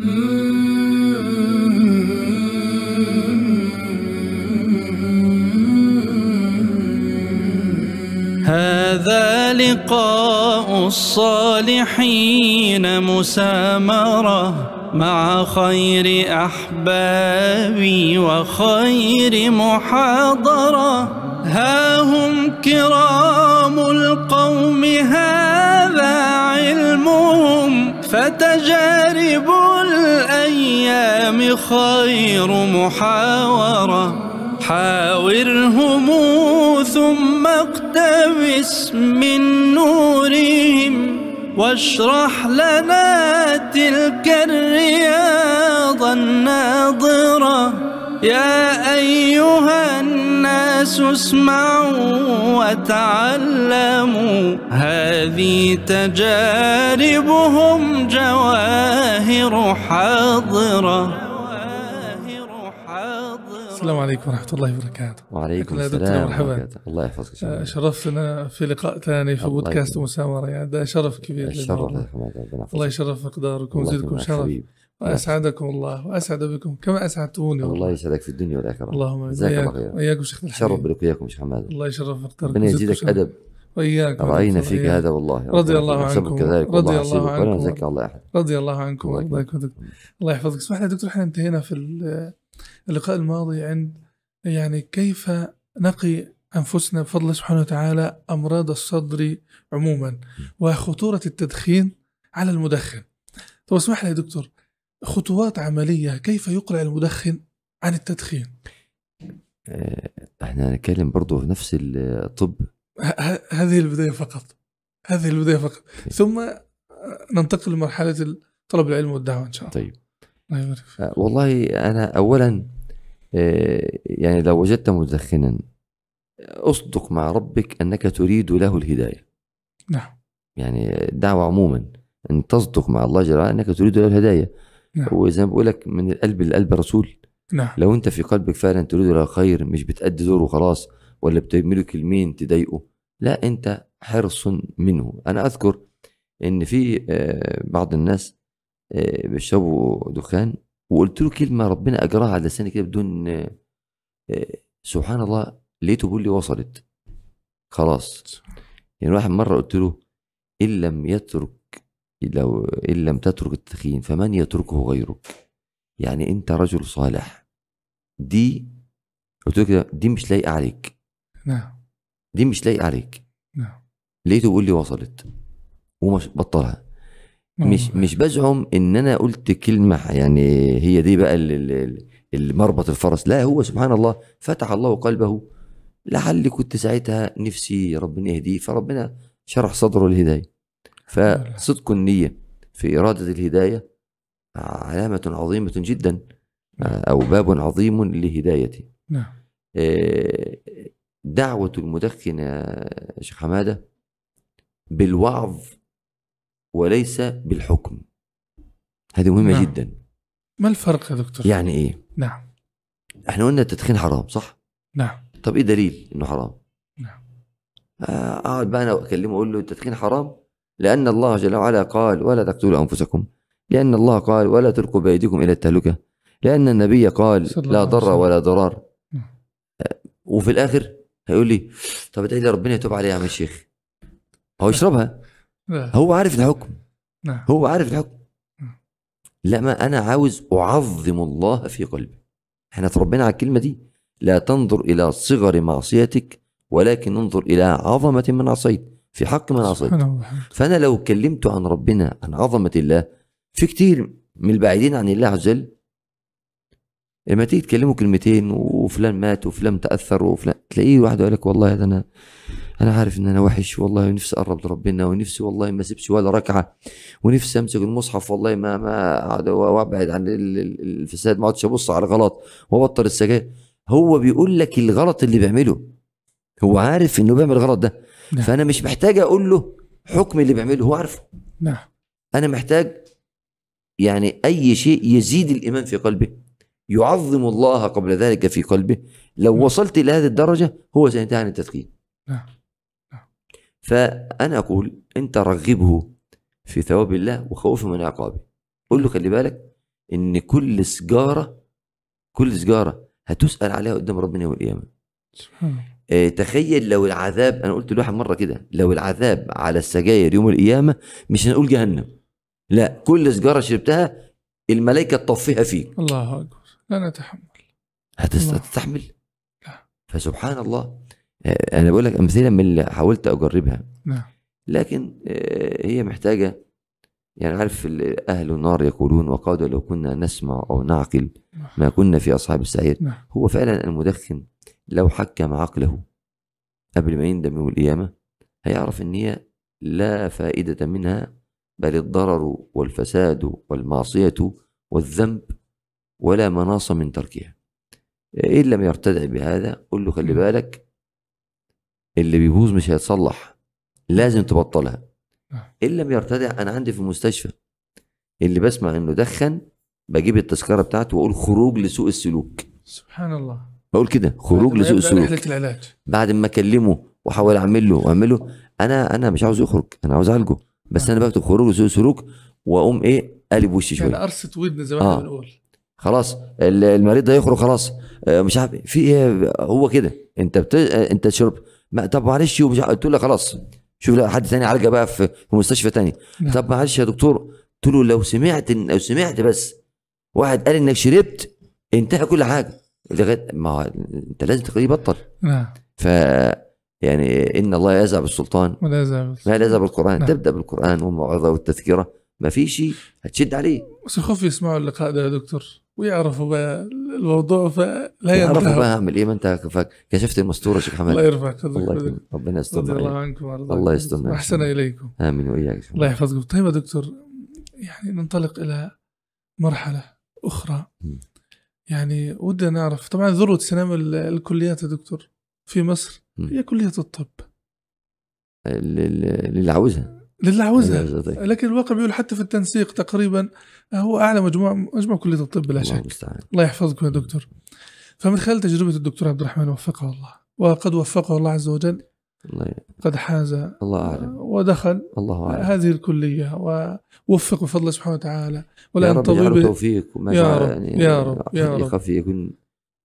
هذا لقاء الصالحين مسامرة مع خير أحبابي وخير محاضرة. ها هم كرام القوم هذا علمهم فتجارب الأيام خير محاورة. حاورهم ثم اقتبس من نورهم واشرح لنا تلك الرياض الناظرة. يا أيها الناس اسمعوا وتعلموا. هذه تجاربهم جواهر حاضرة. السلام عليكم ورحمة الله وبركاته. وعليكم السلام مرحبا. وبركاته. الله يحفظك. آه، شرفتنا في لقاء ثاني في بودكاست. مسامرة. يعني ده شرف كبير الشرف الله يشرف مقداركم ويزيدكم شرف. حبيبي. وأسعدكم الله وأسعد بكم كما أسعدتوني الله يسعدك في الدنيا والآخرة اللهم. جزاك الله خير وإياكم شيخنا الحبيب بك وياكم شيخ حماد الله يشرف مقداركم ربنا يزيدك شرف. أدب وإياكم رأينا فيك. هذا والله رضي الله عنكم. كذلك رضي الله يحسبك ولا عنكم. نزكي الله احد رضي الله عنكم الله. يكرمك الله يحفظك اسمح لي دكتور إحنا انتهينا في ال- اللقاء الماضي عند يعني كيف نقي أنفسنا بفضل الله سبحانه وتعالى أمراض الصدر عموما وخطورة التدخين على المدخن. طب اسمح لي يا دكتور خطوات عملية كيف يقلع المدخن عن التدخين؟ آه، إحنا هنتكلم برضه في نفس الطب هذه البداية فقط. هذه البداية فقط. ثم ننتقل لمرحلة طلب العلم والدعوة إن شاء الله. طيب. آه، والله أنا اولا آه، يعني لو وجدت مدخنا أصدق مع ربك أنك تريد له الهداية نعم يعني الدعوه عموما أن تصدق مع الله جل وعلا أنك تريد له الهداية نعم. وزي ما بقول لك من القلب للقلب رسول. نعم. لو انت في قلبك فعلا تريد له الخير مش بتأدي دوره وخلاص ولا بتعمله كلمين تضايقه لا انت حرص منه. أنا أذكر إن في آه، بعض الناس آه، بيشربوا دخان وقلت له كلمة ربنا اجراها على لساني كده بدون آه، سبحان الله لقيته بيقول لي وصلت. خلاص. يعني واحد مرة قلت له إن لم يترك لو إن لم تترك التدخين فمن يتركه غيرك؟ يعني أنت رجل صالح. دي قلت له كده دي مش لايقة عليك. نعم. دي مش لايقة عليك. نعم. لقيته بيقول لي وصلت؟ ومش بطلها. مش مش بزعم إن أنا قلت كلمة يعني هي دي بقى ال- ال- ال- المربط الفرس. لا هو سبحان الله فتح الله قلبه. لعلي كنت ساعتها نفسي ربنا يهديه فربنا شرح صدره للهداية. فصدق النية في إرادة الهداية علامة عظيمة جدا أو باب عظيم لهدايتي. نعم. آه، دعوة المدخن يا شيخ حمادة بالوعظ وليس بالحكم. هذه مهمة نعم. جدا. ما الفرق يا دكتور؟ يعني إيه؟ نعم. إحنا قلنا التدخين حرام صح؟ نعم. طب إيه دليل إنه حرام؟ نعم. آه، أقعد بقى أنا أكلمه أقول له التدخين حرام؟ لأن الله جل وعلا قال ولا تقتلوا أنفسكم. لأن الله قال ولا تلقوا بأيديكم إلى التهلكة. لأن النبي قال لا ضر. ولا ضرار. نعم. آه، وفي الآخر هيقول لي طب ادعي لي ربنا يتوب عليه يا عم الشيخ. هو يشربها. هو عارف الحكم نعم. هو عارف الحكم نعم. لا ما أنا عاوز أعظم الله في قلبي. إحنا اتربينا على الكلمة دي. لا تنظر إلى صغر معصيتك ولكن انظر إلى عظمة من عصيت. في حق من عصيت. فأنا لو كلمت عن ربنا عن عظمة الله في كتير من البعيدين عن الله عز وجل لما تيجي تكلمه كلمتين وفلان مات وفلان تأثر وفلان تلاقيه واحد يقول لك والله ده أنا أنا عارف إن أنا وحش والله ونفسي أقرب لربنا ونفسي والله ما أسيبش ولا ركعة ونفسي أمسك المصحف والله ما ما وأبعد عن ال- ال- الفساد ما أقعدش أبص على الغلط وأبطل السجاير. هو بيقول لك الغلط اللي بيعمله هو عارف إنه بيعمل الغلط ده. نعم. فأنا مش محتاج أقول له حكم اللي بيعمله هو عارفه. نعم. أنا محتاج يعني أي شيء يزيد الإيمان في قلبه يعظم الله قبل ذلك في قلبه لو وصلت إلى هذه الدرجة هو سينتهي عن التدخين. نعم. فأنا أقول أنت رغبه في ثواب الله وخوفه من عقابه. قل له خلي بالك إن كل سجارة كل سجارة هتسأل عليها قدام ربنا يوم القيامة. سبحان الله. تخيل لو العذاب أنا قلت لواحد مرة كده لو العذاب على السجاير يوم القيامة مش هنقول جهنم. لا كل سجارة شربتها الملائكة تطفيها فيك. الله أكبر. لا نتحمل. هتستحمل. لا. فسبحان الله. آه، أنا بقول لك أمثلة من اللي حاولت أجربها. نعم. لكن آه، هي محتاجة يعني عارف أهل النار يقولون وقالوا لو كنا نسمع أو نعقل ما كنا في أصحاب السعير. نعم. هو فعلا المدخن لو حكم عقله قبل ما يندم يوم القيامة هيعرف إن هي لا فائدة منها بل الضرر والفساد والمعصية والذنب ولا مناص من تركها. إن لم يرتدع بهذا قل له خلي بالك اللي بيبوظ مش هيتصلح لازم تبطلها. نعم. إن لم يرتدع أنا عندي في المستشفى اللي بسمع إنه دخن بجيب التذكرة بتاعته وأقول خروج لسوء السلوك. سبحان الله. بقول كده خروج لسوء السلوك. رحلة العلاج. بعد ما اكلمه واحاول اعمل له واعمله أنا أنا مش عاوز يخرج أنا عاوز اعالجه. بس أنا بكتب خروج لسوء سلوك واقوم إيه قلب وشي يعني شوية قرصه ودن زي ما إحنا آه. بنقول. خلاص ال- المريض ده يخرج خلاص. آه، مش عارف في إيه هو كده. انت بت... آه، انت شرب. ما طب معلش ومش قلت له خلاص. شوف لا حد تاني عالجه بقى في مستشفى تاني. نعم. طب معلش يا دكتور. قلت له لو سمعت لو سمعت بس. واحد قال انك شربت انتهى كل حاجة. لغاية ما أنت لازم تخليه يبطل. نعم. ف يعني إن الله يزع بالسلطان ولا يزال ما يزع بالقران نعم. تبدأ بالقرآن والموعظة والتذكرة. ما في شيء هتشد عليه. بس الخوف يسمعوا اللقاء ده يا دكتور. ويعرفوا بقى الموضوع فلا يعرفوا بقى اعمل إيه ما انت كشفت المستورة يا شيخ حماد. الله يرفع قدرك الله ربنا يستر الله. عنكم الله يسترنا. واحسن إليكم. آمين وإياك الله. يحفظكم. طيب يا دكتور يعني ننطلق إلى مرحلة أخرى. مم. يعني ودنا نعرف طبعا ذروة سنام ال- الكليات يا دكتور في مصر. هي كلية الطب. لل- للي عاوزها للي عاوزها عاوزها. لكن الواقع بيقول حتى في التنسيق تقريبا هو أعلى مجموع مجموع كلية الطب بلا الله شك الله يحفظكم يا دكتور. فمن خلال تجربة الدكتور عبد الرحمن وفقه الله. وقد وفقه الله عز وجل قد حاز الله أعلم ودخل الله أعلم هذه الكلية ووفق بفضل الله سبحانه وتعالى يا يجعله طبيب توفيق وما يا رب، يعني يا رب، يا رب. يكون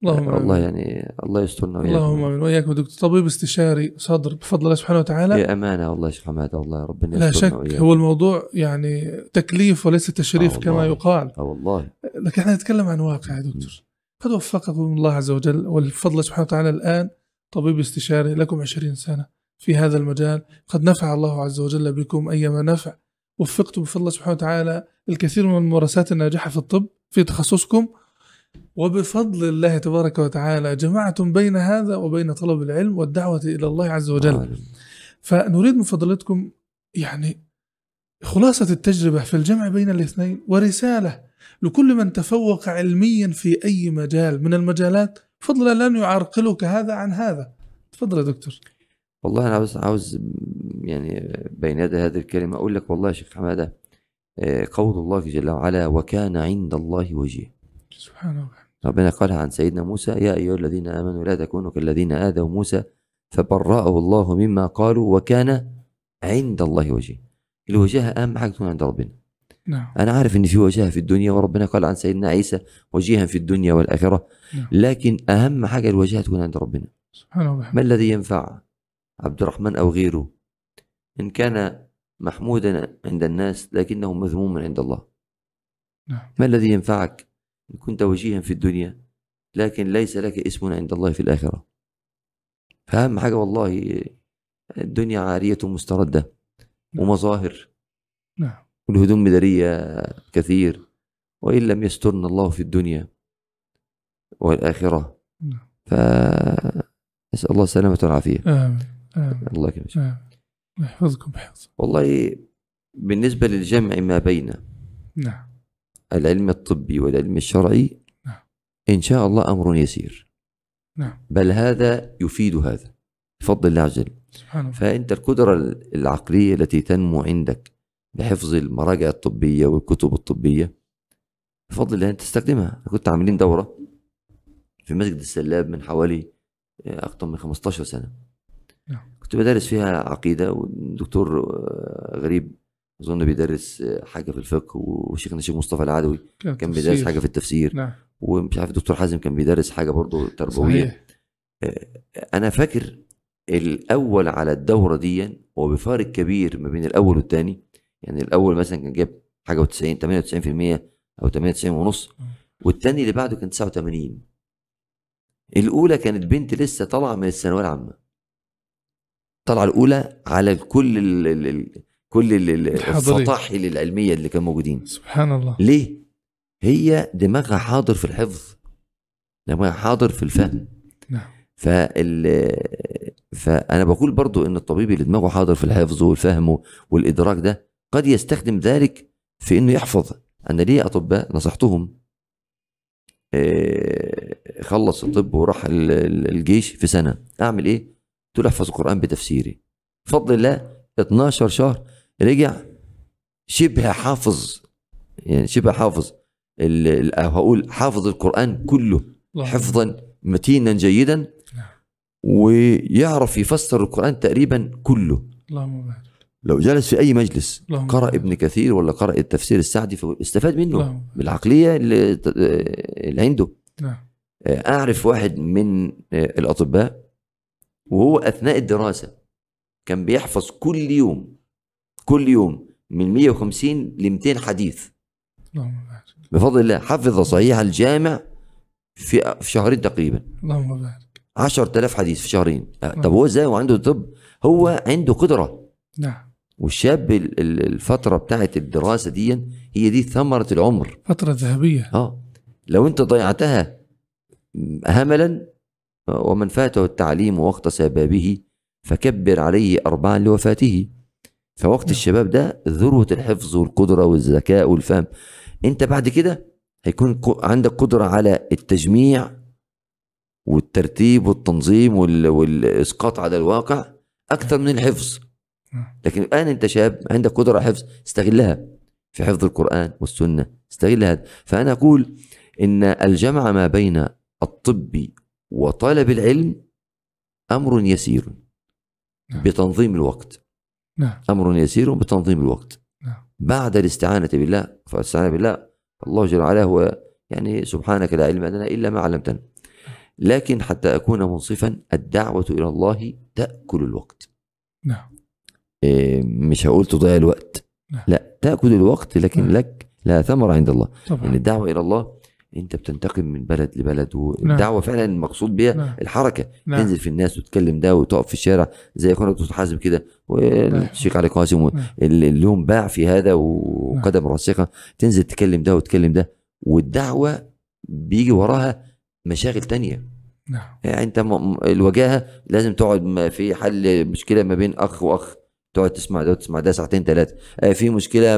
اللهم الله. يعني الله يسترنا وإياكم. اللهم آمين وإياكم يا دكتور طبيب استشاري صدر بفضل الله سبحانه وتعالى هي أمانة والله يا شيخ حماد والله ربنا لا شك وإياكم. هو الموضوع يعني تكليف وليس تشريف آه كما. يقال آه والله لكن إحنا نتكلم عن واقع يا دكتور قد وفقكم الله عز وجل والفضل سبحانه وتعالى الآن طبيب استشاري لكم عشرين سنة في هذا المجال. قد نفع الله عز وجل بكم أيما نفع. وفقتم بفضل الله سبحانه وتعالى الكثير من الممارسات الناجحة في الطب في تخصصكم. وبفضل الله تبارك وتعالى جمعتم بين هذا وبين طلب العلم والدعوة إلى الله عز وجل. فنريد من فضلتكم يعني خلاصة التجربة في الجمع بين الاثنين ورسالة لكل من تفوق علميا في أي مجال من المجالات. فضلا لن يعرقلك هذا عن هذا. تفضل يا دكتور. والله أنا عاوز عاوز يعني بين يدي هذه الكلمة أقول لك والله يا شيخ حمادة آه، قول الله جل وعلا وكان عند الله وجيه سبحان الله. ربنا قالها عن سيدنا موسى يا أيها الذين آمنوا لا تكونوا كالذين آذوا موسى فبرأه الله مما قالوا وكان عند الله وجيه الوجاهه أهم حاجة تكون عند ربنا. نعم. أنا عارف إن في وجاهه في الدنيا وربنا قال عن سيدنا عيسى وجيها في الدنيا والآخرة نعم. لكن أهم حاجة الوجاهه تكون عند ربنا. سبحان الله. ما الذي ينفع عبد الرحمن أو غيره؟ إن كان محمودا عند الناس لكنه مذموما عند الله. نعم. ما الذي ينفعك؟ إن كنت وجيها في الدنيا لكن ليس لك اسم عند الله في الآخرة. فأهم حاجة والله الدنيا عارية مستردة نعم. ومظاهر. نعم. والهدوم مدرية كثير وإن لم يسترنا الله في الدنيا والآخرة. نعم. فنسأل الله السلامة والعافية. آمين آمين. الله يكرمك. يحفظكم بحفظ والله بالنسبة للجمع ما بين نعم. العلم الطبي والعلم الشرعي نعم. إن شاء الله أمر يسير. نعم. بل هذا يفيد هذا بفضل الله عز وجل. سبحان الله. فأنت القدرة العقلية التي تنمو عندك بحفظ المراجع الطبية والكتب الطبية. بفضل الله أنت تستخدمها. كنت عاملين دورة في مسجد السلاب من حوالي آه، أكثر من 15 سنة. نعم. كنت بدرس فيها عقيدة والدكتور آه، غريب أظن بيدرس آه، حاجة في الفقه وشيخنا الشيخ مصطفى العدوي كان. بيدرس حاجة في التفسير. نعم. ومش عارف الدكتور حازم كان بيدرس حاجة برضه تربوية. صحيح. أنا فاكر الأول على الدورة دي وبفارق كبير ما بين الأول والثاني يعني الأول مثلا كان جاب حاجة و90 98% أو 98 ونص والثاني اللي بعده كان 89 الأولى كانت بنت لسه طالعة من الثانوية العامة. طالعة الأولى على كل ال ال ال كل. الفطاحل العلمية اللي كانوا موجودين. سبحان الله. ليه؟ هي دماغها حاضر في الحفظ. دماغها حاضر في الفهم. نعم. فال فأنا بقول برضو إن الطبيب اللي دماغه حاضر في الحفظ والفهم والإدراك ده قد يستخدم ذلك في إنه يحفظ. أنا ليه أطباء نصحتهم؟ آه، خلص الطب وراح ال- ال- الجيش في سنة. أعمل إيه؟ قلت له أحفظ القرآن بتفسيري. بفضل الله 12 شهر رجع شبه حافظ. يعني شبه حافظ هقول حافظ القرآن كله حفظا متينا جيدا. نعم. ويعرف يفسر القرآن تقريبا كله. اللهم بارك. لو جلس في أي مجلس بارك. ابن كثير ولا قرأ التفسير السعدي فاستفاد منه. اللهم بارك. بالعقلية اللي, عنده نعم. أعرف واحد من الأطباء وهو أثناء الدراسة كان بيحفظ كل يوم كل يوم من 150 ل 200 حديث. اللهم بارك. بفضل الله حفظ صحيح الجامع في في شهرين تقريبا. اللهم بارك. 10000 حديث في شهرين. أه، طب هو إزاي؟ وعنده طب هو عنده قدرة. نعم. والشاب ال- ال- الفترة بتاعت الدراسة دي هي دي ثمرة العمر. فترة ذهبية. آه. لو انت ضيعتها هملا ومن فاته التعليم وقت شبابه فكبر عليه أربعا لوفاته. فوقت الشباب ده ذروة الحفظ والقدرة والذكاء والفهم. انت بعد كده هيكون عندك قدرة على التجميع والترتيب والتنظيم وال- والإسقاط على الواقع أكثر من الحفظ. نعم. لكن الآن أنت شاب عندك قدرة على الحفظ استغلها في حفظ القرآن والسنة استغل هذا فأنا أقول إن الجمع ما بين الطب وطلب العلم أمر يسير نعم. بتنظيم الوقت. نعم. أمر يسير بتنظيم الوقت. نعم. بعد الاستعانة بالله فالاستعانة بالله الله جل وعلا هو يعني سبحانك لا علم لنا إلا ما علمتنا. لكن حتى أكون منصفا الدعوة إلى الله تأكل الوقت. نعم. مش هقول تضيع الوقت. نعم. لا تأكل الوقت لكن نعم. لك لا ثمرة عند الله. يعني طبعا الدعوة إلى الله أنت بتنتقل من بلد لبلد والدعوة فعلا المقصود بها نعم. الحركة. نعم. تنزل في الناس وتكلم ده وتقف في الشارع زي اخونا الدكتور حازم كده. والشيخ علي قاسم نعم. اللي لهم باع في هذا وقدم راسخة. تنزل تكلم ده وتكلم ده. والدعوة بيجي وراها مشاغل تانية. نعم. يعني أنت الوجاهة لازم تقعد في حل مشكلة ما بين أخ وأخ. تقعد تسمع ده وتسمع ده ساعتين ثلاثة في مشكلة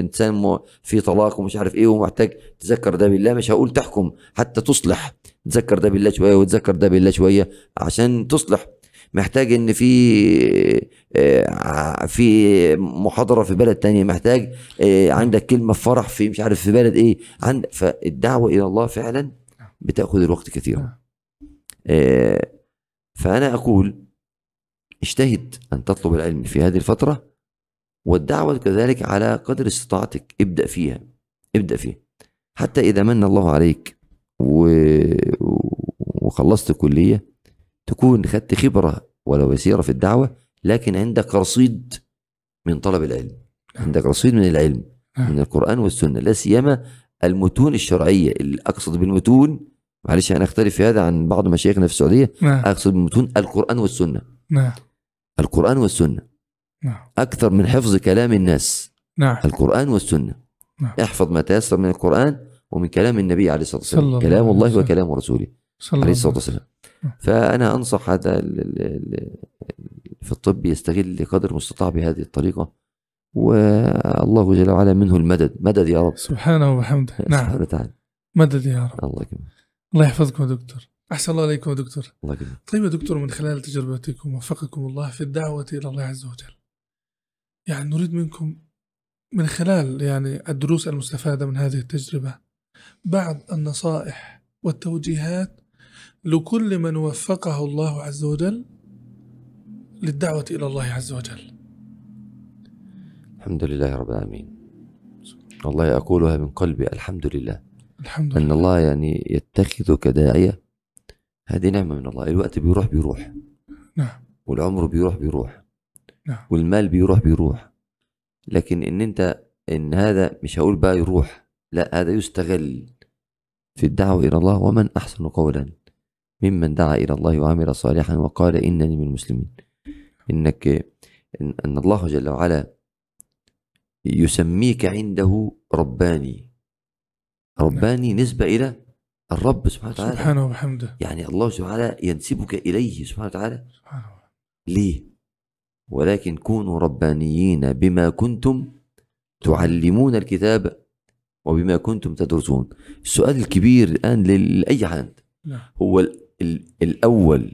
إنسان في طلاق ومش عارف إيه ومحتاج تذكر ده بالله. مش هقول تحكم حتى تصلح. تذكر ده بالله شوية وتذكر ده بالله شوية عشان تصلح. محتاج إن في آه، ع- في محاضرة في بلد تانية. محتاج آه، عندك كلمة في فرح في مش عارف في بلد إيه. عند فالدعوة إلى الله فعلا بتأخذ الوقت كثيرا. نعم. آه، فأنا أقول اجتهد أن تطلب العلم في هذه الفترة والدعوة كذلك على قدر استطاعتك. ابدأ فيها ابدأ فيها. حتى إذا من الله عليك و... وخلصت كليه تكون خدت خبرة ولو يسيرة في الدعوة لكن عندك رصيد من طلب العلم. عندك رصيد من العلم من القرآن والسنة. لا سيما المتون الشرعية اللي أقصد بالمتون معلش أنا أختلف في هذا عن بعض مشايخنا في السعودية نعم. أقصد بالمتون القرآن والسنة. نعم. القرآن والسنة. نعم. أكثر من حفظ كلام الناس. نعم. القرآن والسنة. نعم. احفظ ما تيسر من القرآن ومن كلام النبي عليه الصلاة صلى والسلام الله كلام الله وسلم. وكلام رسوله صلى عليه الله عليه والسلام. نعم. فأنا أنصح هذا في الطب يستغل قدر المستطاع بهذه الطريقة. والله جل وعلا منه المدد. مدد يا رب. سبحانه وبحمده. نعم. سبحانه وتعالى. مدد يا رب. الله يكرمك. الله يحفظكم يا دكتور. أحسن الله عليكم يا دكتور. الله طيب يا دكتور من خلال تجربتكم وفقكم الله في الدعوة إلى الله عز وجل يعني نريد منكم من خلال يعني الدروس المستفادة من هذه التجربة بعض النصائح والتوجيهات لكل من وفقه الله عز وجل للدعوة إلى الله عز وجل. الحمد لله رب العالمين. والله أقولها من قلبي الحمد لله. الحمد أن لله. الله يعني يتخذك داعية هذه نعمة من الله الوقت بيروح بيروح. نعم. والعمر بيروح بيروح. نعم. والمال بيروح بيروح. لكن إن أنت إن هذا مش هقول بقى يروح لا هذا يستغل في الدعوة إلى الله. ومن أحسن قولا ممن دعا إلى الله وعمل صالحا وقال إنني من المسلمين. إنك إن, أن الله جل وعلا يسميك عنده رباني. رباني نسبة إلى الرب سبحانه وتعالى سبحانه وبحمده. يعني الله سبحانه وتعالى ينسبك إليه سبحانه وتعالى. سبحانه. ليه؟ ولكن كونوا ربانيين بما كنتم تعلمون الكتاب وبما كنتم تدرسون. السؤال الكبير الآن لأي حد؟ هو ال ال الأول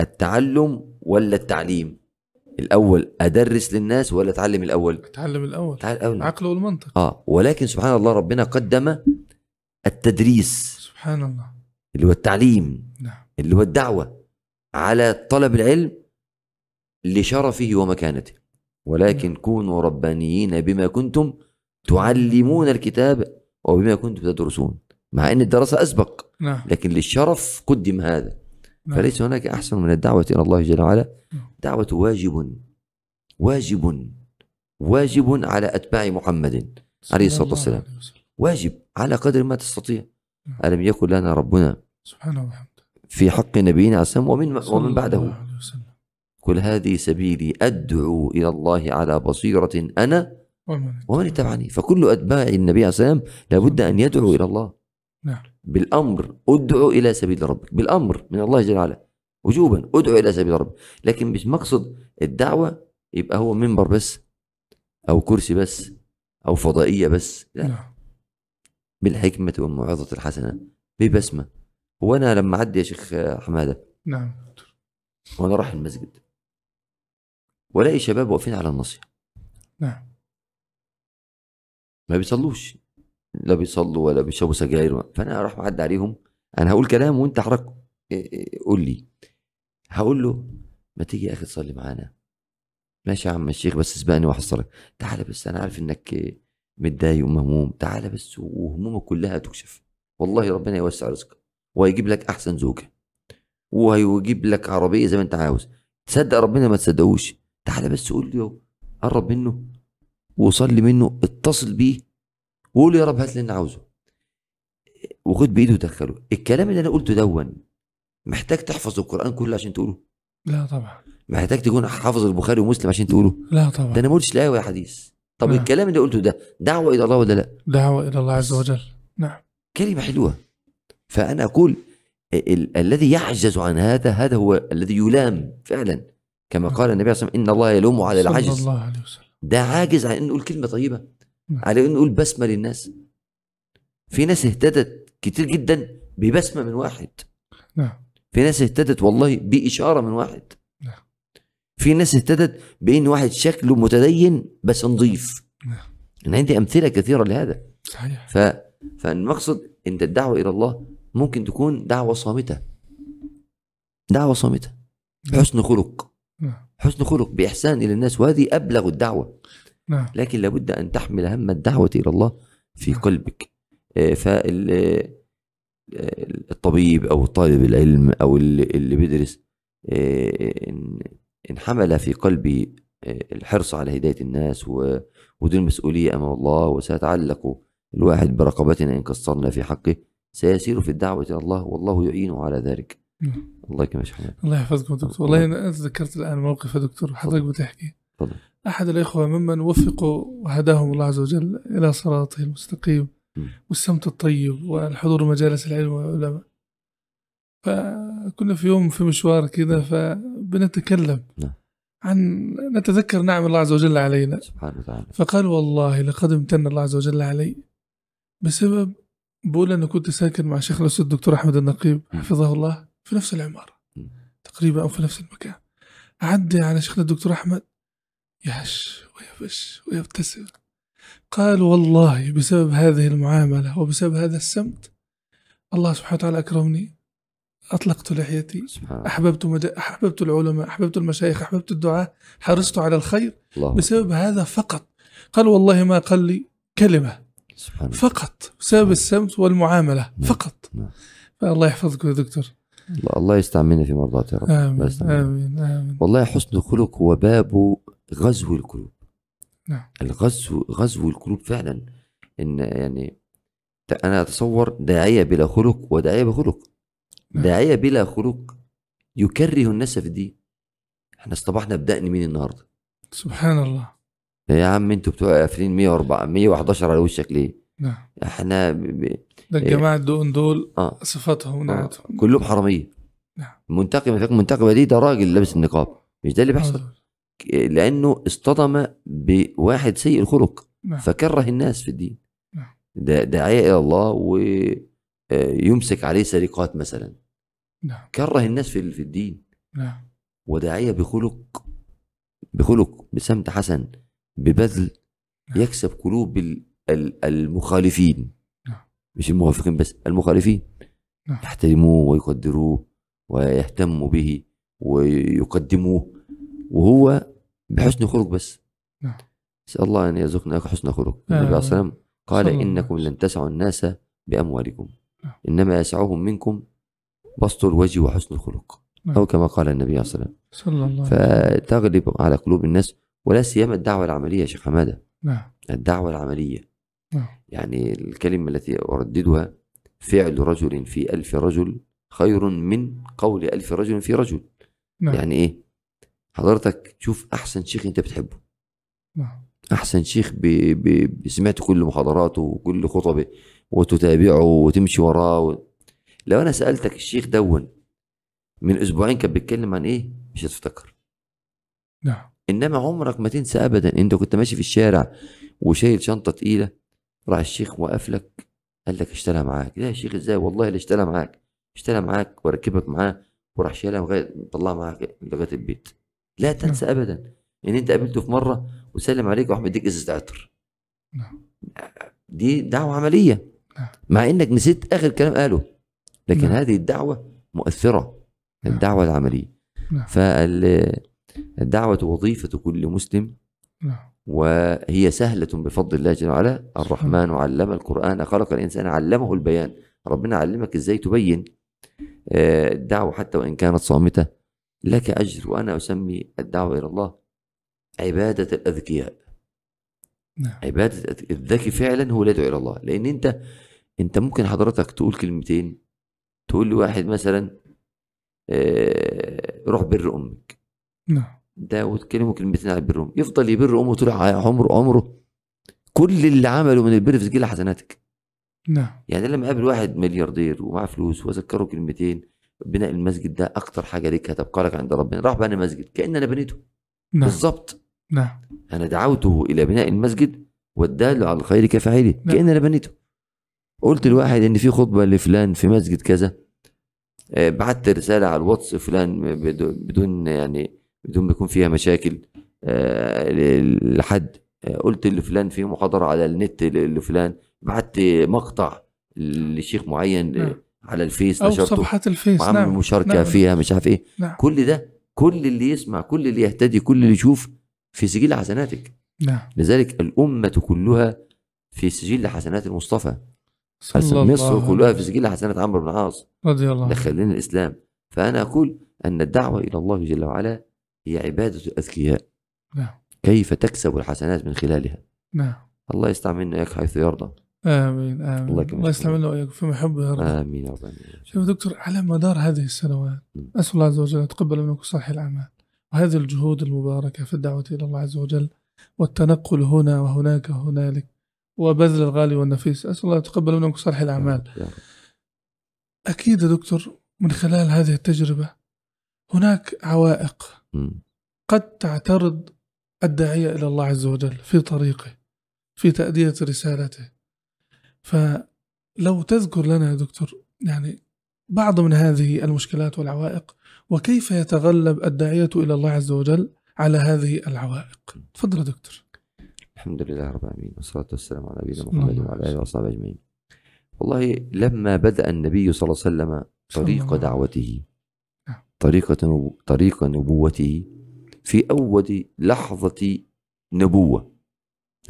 التعلم ولا التعليم؟ الأول أدرس للناس ولا أتعلم الأول؟ تعلم الأول. تعال الأول. العقل والمنطق. آه ولكن سبحان الله ربنا قدم التدريس. سبحان الله. اللي هو التعليم نعم. اللي هو الدعوة على طلب العلم لشرفه ومكانته. ولكن كونوا ربانيين بما كنتم تعلمون الكتاب وبما كنتم تدرسون مع أن الدراسة أسبق. نعم. لكن للشرف قدم هذا. نعم. فليس هناك أحسن من الدعوة إلى الله جل وعلا. نعم. دعوة واجب واجب واجب على أتباع محمد عليه الصلاة والسلام. واجب على قدر ما تستطيع. نعم. ألم يكن لنا ربنا سبحانه وبحمده. في حق نبينا عليه السلام ومن ومن بعده. قل هذه سبيلي أدعو إلى الله على بصيرة أنا ومن ومن اتبعني. فكل أتباع النبي عليه السلام لابد أن يدعو إلى الله. نعم. بالأمر ادعو إلى سبيل ربك. بالأمر من الله جل وعلا. وجوبا ادعو إلى سبيل ربك. لكن مش مقصد الدعوة يبقى هو منبر بس أو كرسي بس أو فضائية بس. لا. نعم. بالحكمة والموعظة الحسنة. ببسمة. هو أنا لما أعدي يا شيخ حمادة. نعم. وأنا رايح المسجد. ولاقي شباب واقفين على النصيحة نعم. ما بيصلوش. لا بيصلوا ولا بيشربوا سجاير. فأنا أروح معدي عليهم. أنا هقول كلام وأنت حضرتك إيه إيه قول لي. هقول له ما تيجي يا أخي تصلي معانا؟ ماشي يا عم الشيخ بس اسبقني وأحصلك. تعالى بس أنا عارف إنك إيه، متضايق ومهموم تعالى بس وهمومك كلها تكشف والله ربنا يوسع رزقك. وهيجيب لك أحسن زوجة. وهيجيب لك عربية زي ما أنت عاوز. تصدق ربنا ما تصدقوش؟ تعالى بس قول له قرب منه وصلي منه اتصل بيه وقول يا رب هات لي اللي أنا عاوزه. وخد بإيده ودخله. الكلام اللي أنا قلته دون محتاج تحفظ القرآن كله عشان تقوله؟ لا طبعا. محتاج تكون حافظ البخاري ومسلم عشان تقوله؟ لا طبعا. ده أنا ما قلتش لا ولا حديث. طب نعم. الكلام اللي قلته ده دعوة إلى الله ولا لا؟ دعوة إلى الله عز وجل. نعم. كلمة حلوة. فأنا أقول ال- ال- الذي يعجز عن هذا هذا هو الذي يلام فعلا. كما قال النبي صلى الله عليه وسلم إن الله يلوم على صلى العجز. الله عليه وسلم. ده عاجز عن إنه يقول كلمة طيبة نعم. على إنه يقول بسمة للناس. في ناس اهتدت كتير جدا ببسمة من واحد. نعم. في ناس اهتدت والله بإشارة من واحد. نعم. في ناس اهتدت بأن واحد شكله متدين بس نظيف. نعم. أنا عندي أمثلة كثيرة لهذا. صحيح. ف فالمقصد أن الدعوة إلى الله ممكن تكون دعوة صامتة. دعوة صامتة. حسن خلق. نعم. حسن خلق بإحسان إلى الناس وهذه أبلغ الدعوة. نعم. لكن لابد أن تحمل هم الدعوة إلى الله في نعم. قلبك. فالطبيب أو طالب العلم أو اللي اللي بيدرس آه، ان إن حمل في قلبي آه، الحرص على هداية الناس ودي المسؤولية أمام الله وسيتعلق الواحد برقبتنا إن قصرنا في حقه سيسير في الدعوة إلى الله والله يعينه على ذلك نعم. الله يكرمك يا الله يحفظكم دكتور والله أنا تذكرت الآن موقف يا دكتور حضرتك بتحكي تفضل. أحد الإخوة ممن وفقوا وهداهم الله عز وجل إلى صراطه المستقيم. والسمت الطيب والحضور مجالس العلم والعلماء فكنا في يوم في مشوار كذا فبنتكلم نعم. عن نتذكر نعم الله عز وجل علينا سبحانه وتعالى فقال والله لقد امتن الله عز وجل علي بسبب بقول أنا كنت ساكن مع شيخ الأستاذ الدكتور أحمد النقيب م. حفظه الله في نفس العمارة م. تقريبا أو في نفس المكان أعدي على شيخنا الدكتور أحمد يهش ويفش ويبتسم قال والله بسبب هذه المعاملة وبسبب هذا السمت الله سبحانه وتعالى أكرمني أطلقت لحيتي الله. أحببت مد... أحببت العلماء أحببت المشايخ أحببت الدعاء حرصت على الخير الله. بسبب هذا فقط. قال والله ما قال لي كلمة. سبحان الله. فقط. بسبب السمت والمعاملة. نعم. فقط. نعم. فالله يحفظكم يا دكتور. الله- الله يستعملنا في مرضاته يا رب. الله آمين. آمين. آمين. والله حسن الخلق هو باب غزو القلوب. نعم. الغزو غزو القلوب فعلا. إن يعني أنا أتصور داعية بلا خلق وداعية بخلق. نعم. داعية بلا خلق يكره الناس في الدين. إحنا اصطبحنا بدأني مين النهارده؟ سبحان الله يا عم أنتوا بتوع قافلين 104 111 على وشك ليه؟ نعم. إحنا ب... ب... ده الجماعة دول دول آه. صفاتهم آه. ونعتهم كلهم حرامية. نعم. منتقمه فيك منتقمه دي ده راجل لابس النقاب. مش ده اللي بيحصل؟ لأنه اصطدم بواحد سيء الخلق. نعم. فكره الناس في الدين. نعم. دا- داعية إلى الله ويمسك عليه سرقات مثلا. نعم كره الناس في في الدين نعم وداعية بخلق بخلق بسمت حسن ببذل نعم. يكسب قلوب ال- ال- المخالفين نعم. مش الموافقين بس المخالفين نعم. يحترموه ويقدروه ويهتموا به ويقدموه وهو بحسن خلق بس نعم. نسأل الله أن يرزقنا حسن خلق. النبي عليه الصلاة والسلام قال عليه لن تسعوا الناس بأموالكم نعم. إنما يسعهم منكم بسط الوجه وحسن الخلق. نعم. أو كما قال النبي عليه الصلاة والسلام صلى الله عليه فتغلب على قلوب الناس ولا سيما الدعوة العملية يا شيخ حمادة. نعم. الدعوة العملية. نعم. يعني الكلمة التي أرددها فعل رجل في ألف رجل خير من قول ألف رجل في رجل. نعم. يعني إيه؟ حضرتك شوف أحسن شيخ أنت بتحبه. نعم. أحسن شيخ. ب... ب- سمعت كل محاضراته وكل خطبه وتتابعه وتمشي وراه و... لو أنا سألتك الشيخ دون من أسبوعين كان بيتكلم عن إيه؟ مش هتفتكر. نعم. إنما عمرك ما تنسى ابدا أنت كنت ماشي في الشارع وشايل شنطة تقيلة راح الشيخ وقف لك قال لك اشتريها معاك. لا يا شيخ إزاي؟ والله اللي اشتريها معاك. اشتريها معاك وركبك معاه وراح شايلها لغاية طلعها معاك لغاية البيت. لا تنسى ابدا إن أنت قابلته في مرة وسلم عليك وراح مديك إزازة عطر. نعم. دي دعوة عملية. نعم. مع إنك نسيت آخر كلام قاله. لكن نعم. هذه الدعوة مؤثرة نعم. الدعوة العملية. نعم. فالدعوه وظيفة كل مسلم نعم. وهي سهلة بفضل الله جل وعلا. الرحمن علم القرآن خلق الإنسان علمه البيان. ربنا علمك إزاي تبين آه، الدعوة حتى وإن كانت صامتة. لك أجر وأنا أسمي الدعوة إلى الله عبادة الأذكياء. نعم. عبادة الذكي فعلا هو يدعو إلى الله. لأن أنت أنت ممكن حضرتك تقول كلمتين تقول لواحد مثلا آه، روح بر أمك. نعم. ده وتكلموا كلمتين على بر امه يفضل يبر أمه طول عمره عمره. كل اللي عمله من البر في سجل حسناتك. نعم. يعني لما اقابل واحد ملياردير ومعاه فلوس واذكره كلمتين بناء المسجد ده أكتر حاجة ليك هتبقى لك عند ربنا. راح بنى مسجد كان أنا بنيته. نعم. بالظبط نعم. أنا دعوته إلى بناء المسجد والدال على الخير كفاعله. نعم. كان أنا بنيته. قلت لواحد إن في خطبة لفلان في مسجد كذا آه، بعت رسالة على الواتس فلان بدون يعني بدون ما يكون فيها مشاكل آه، لحد آه، قلت لفلان في محاضرة على النت لفلان بعت مقطع لشيخ معين نعم. على الفيس أو نشرته صفحة الفيس نعم مشاركة نعم. فيها مش عارف إيه. نعم. كل ده كل اللي يسمع كل اللي يهتدي كل اللي يشوف في سجل حسناتك. نعم. لذلك الأمة كلها في سجل حسنات المصطفى. صلى الله مصر كلها عليه في سجل حسنات عمرو بن العاص. رضي الله عنه. دخل لنا الإسلام. فأنا أقول أن الدعوة إلى الله جل وعلا هي عبادة الأذكياء. نعم. كيف تكسب الحسنات من خلالها؟ نعم. الله يستعملنا إياك حيث يرضى. آمين آمين. الله. الله يستعملنا وإياكم في محبه يا رب آمين يا رب. شوف دكتور على مدار هذه السنوات. أسأل الله عز وجل أن يتقبل منكم صالح الأعمال. وهذه الجهود المباركة في الدعوة إلى الله عز وجل والتنقل هنا وهناك وهنالك وبذل الغالي والنفيس. أسأل الله يتقبل منكم صالح الأعمال. أكيد يا دكتور من خلال هذه التجربة هناك عوائق. قد تعترض الداعية إلى الله عز وجل في طريقه في تأدية رسالته. فلو تذكر لنا يا دكتور يعني بعض من هذه المشكلات والعوائق وكيف يتغلب الداعية إلى الله عز وجل على هذه العوائق؟ تفضل يا دكتور. الحمد لله رب العالمين والصلاة والسلام على نبينا محمد وعلى آله. وصحبه أجمعين. والله لما بدأ النبي صلى الله عليه وسلم طريق دعوته نعم. طريقة طريق نبوته في أول لحظة نبوة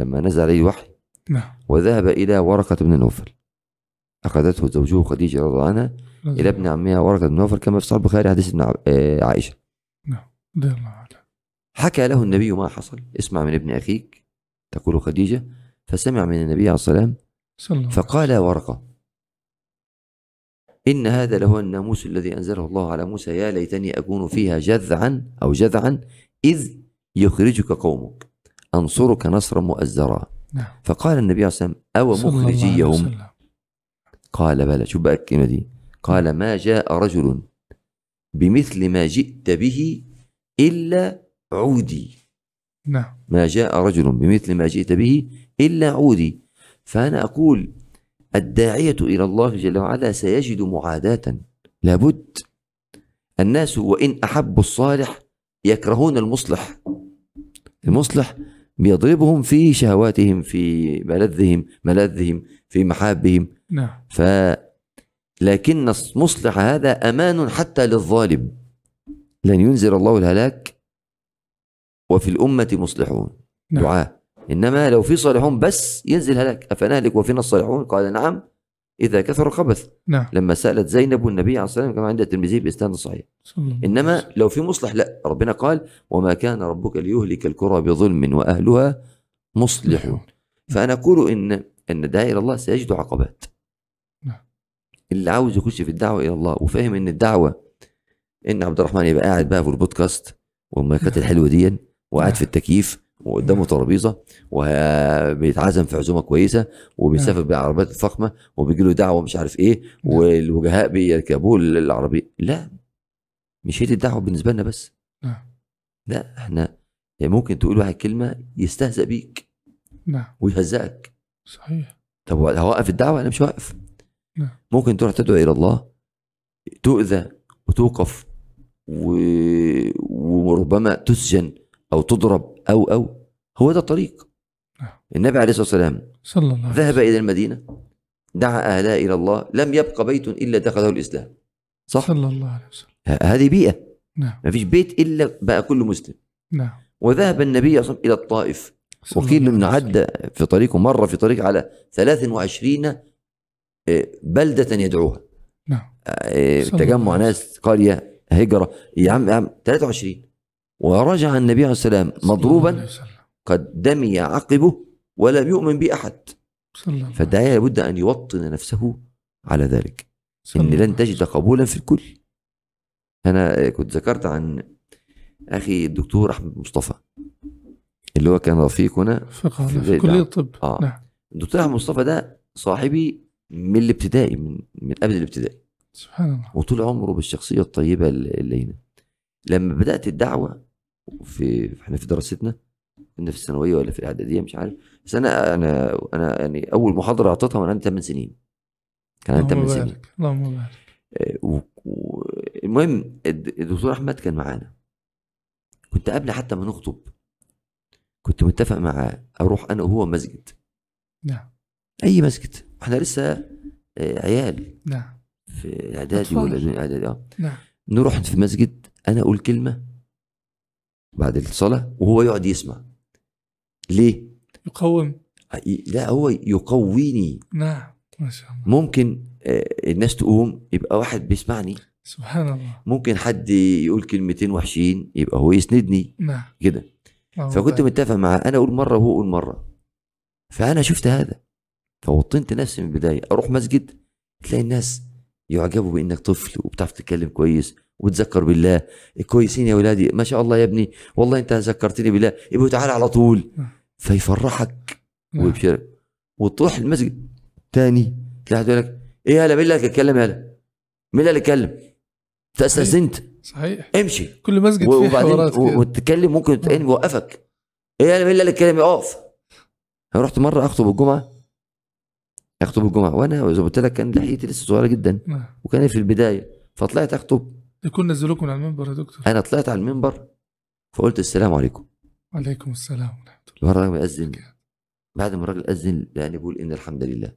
لما نزل عليه الوحي. نعم. وذهب إلى ورقة بن نوفل. أخذته زوجه خديجة رضي الله عنها إلى ابن عمها ورقة بن نوفل كما في صحيح البخاري حديث ابن آه، عائشة. رضي الله عنه حكى له النبي ما حصل. اسمع من ابن أخيك. تقول خديجة فسمع من النبي عليه الصلاة والسلام فقال ورقة. إن هذا لهو الناموس الذي أنزله الله على موسى يا ليتني أكون فيها جذعا أو جذعا إذ يخرجك قومك أنصرك نصرا مؤزرا. نعم. فقال النبي عليه الصلاة والسلام أو مخرجيهم. قال بلى شوف بقى الكلمة دي. قال ما جاء رجل بمثل ما جئت به إلا عودي. نعم. ما جاء رجل بمثل ما جئت به إلا عودي. فأنا أقول الداعية إلى الله جل وعلا سيجد معاداة. لابد. الناس وإن أحبوا الصالح يكرهون المصلح. المصلح بيضربهم في شهواتهم في ملذهم ملذهم في محابهم. نعم. ف لكن المصلح هذا أمان حتى للظالم. لن ينزل الله الهلاك وفي الأمة مصلحون. نعم. دعاء. إنما لو في صالحون بس ينزل هلاك. أفنهلك وفينا الصالحون؟ قال نعم. إذا كثر الخبث. نعم. لما سألت زينب النبي عليه الصلاة والسلام كما عند الترمذي بإسناد صحيح. وسلم. لو في مصلح لا. ربنا قال وما كان ربك ليهلك القرى بظلم وأهلها مصلحون. فأنا أقول إن إن الداعي إلى الله سيجد عقبات. نعم. اللي عاوز يخش في الدعوة إلى الله وفاهم إن الدعوة إن عبد الرحمن يبقى قاعد بقى في البودكاست والمايكات الحلوة دي وقاعد في التكييف وقدامه ترابيزة وبيتعزم في عزومة كويسة وبيسافر بالعربيات الفخمة وبيجي له دعوة مش عارف إيه نعم. والوجهاء بيركبوه العربيه لا مش هي دي الدعوة بالنسبة لنا بس. نعم لا إحنا يعني ممكن تقول واحد كلمة يستهزأ بيك نعم. ويهزئك صحيح. طب هوقف الدعوة؟ أنا مش واقف. نعم. ممكن تروح تدعو إلى الله تؤذى وتوقف و... وربما تسجن أو تضرب أو أو هو ده الطريق. نعم. النبي عليه الصلاة والسلام صلى الله عليه ذهب إلى المدينة دعا اهلها إلى الله لم يبق بيت إلا دخله الإسلام. صح؟ صلى الله عليه وسلم. هذه بيئة. نعم. ما فيش بيت إلا بقى كله مسلم. نعم. وذهب النبي صلى الله عليه وسلم إلى الطائف. وقيل وسلم. عدى في طريقه مره في طريق على 23 آه، بلدة يدعوها. نعم. آه، تجمع ناس قرية هجرة. يا عم يا عم 23 ورجع النبي عليه السلام صلى الله عليه مضروبا وسلم. قد دمي عقبه ولم يؤمن به عليه فالداعيه لابد أن يوطن نفسه على ذلك. الله لن تجد قبولا في الكل. أنا كنت ذكرت عن أخي الدكتور أحمد مصطفى اللي هو كان رفيقنا في في كلية. الطب. آه. نعم. الدكتور أحمد مصطفى ده صاحبي من الابتدائي من من قبل الابتدائي. سبحان الله. وطول عمره بالشخصية الطيبة اللينة. لما بدأت الدعوة في إحنا في دراستنا كنا في الثانوية ولا في الإعدادية مش عارف. بس أنا أنا أنا يعني أول محاضرة أعطيتها وأنا عندي 8 سنين. كان عندي اللهم 8 سنين. اللهم بارك آه، المهم الد- الدكتور أحمد كان معانا. كنت قبل حتى ما نخطب كنت متفق معاه أروح أنا وهو مسجد. نعم. أي مسجد؟ إحنا لسه آه، عيال. نعم. في إعدادي. ولا إعدادي آه. نعم. نروح في مسجد أنا أقول كلمة بعد الصلاة وهو يقعد يسمع. ليه؟ يقوم. لا هو يقويني. نعم ما شاء الله. ممكن آه، الناس تقوم يبقى واحد بيسمعني. سبحان الله. ممكن حد يقول كلمتين وحشين يبقى هو يسندني. نعم. كده. فكنت. متفق معاه. أنا أقول مرة وهو يقول مرة. فأنا شفت هذا. فوطنت نفسي من البداية. أروح مسجد تلاقي الناس يعجبوا بأنك طفل وبتعرف تتكلم كويس. وتذكر بالله. كويسين يا ولادي. ما شاء الله يا ابني. والله انت ذكرتني بالله. يبقى تعالى على طول. نعم. فيفرحك نعم. ويبشرك. وتروح المسجد تاني. تلاقي يقول لك إيه يالا مين اللي هيتكلم يالا؟ مين اللي هيتكلم انت استاذنت صحيح. امشي. كل مسجد فيه وبعدين. وتتكلم ممكن تلاقيني موقفك. إيه يالا مين اللي يتكلم أقف. أنا رحت مرة أخطب الجمعة. أخطب الجمعة. وأنا زي ما قلت لك كان لحيتي لسه صغيرة جدا. نعم. وكان في البداية. فطلعت أخطب. يكون نزلوكم على المنبر يا دكتور. أنا طلعت على المنبر فقلت السلام عليكم. وعليكم السلام ورحمة الله. الراجل مأذن. بعد ما الراجل أذن لقاني بقول إن الحمد لله.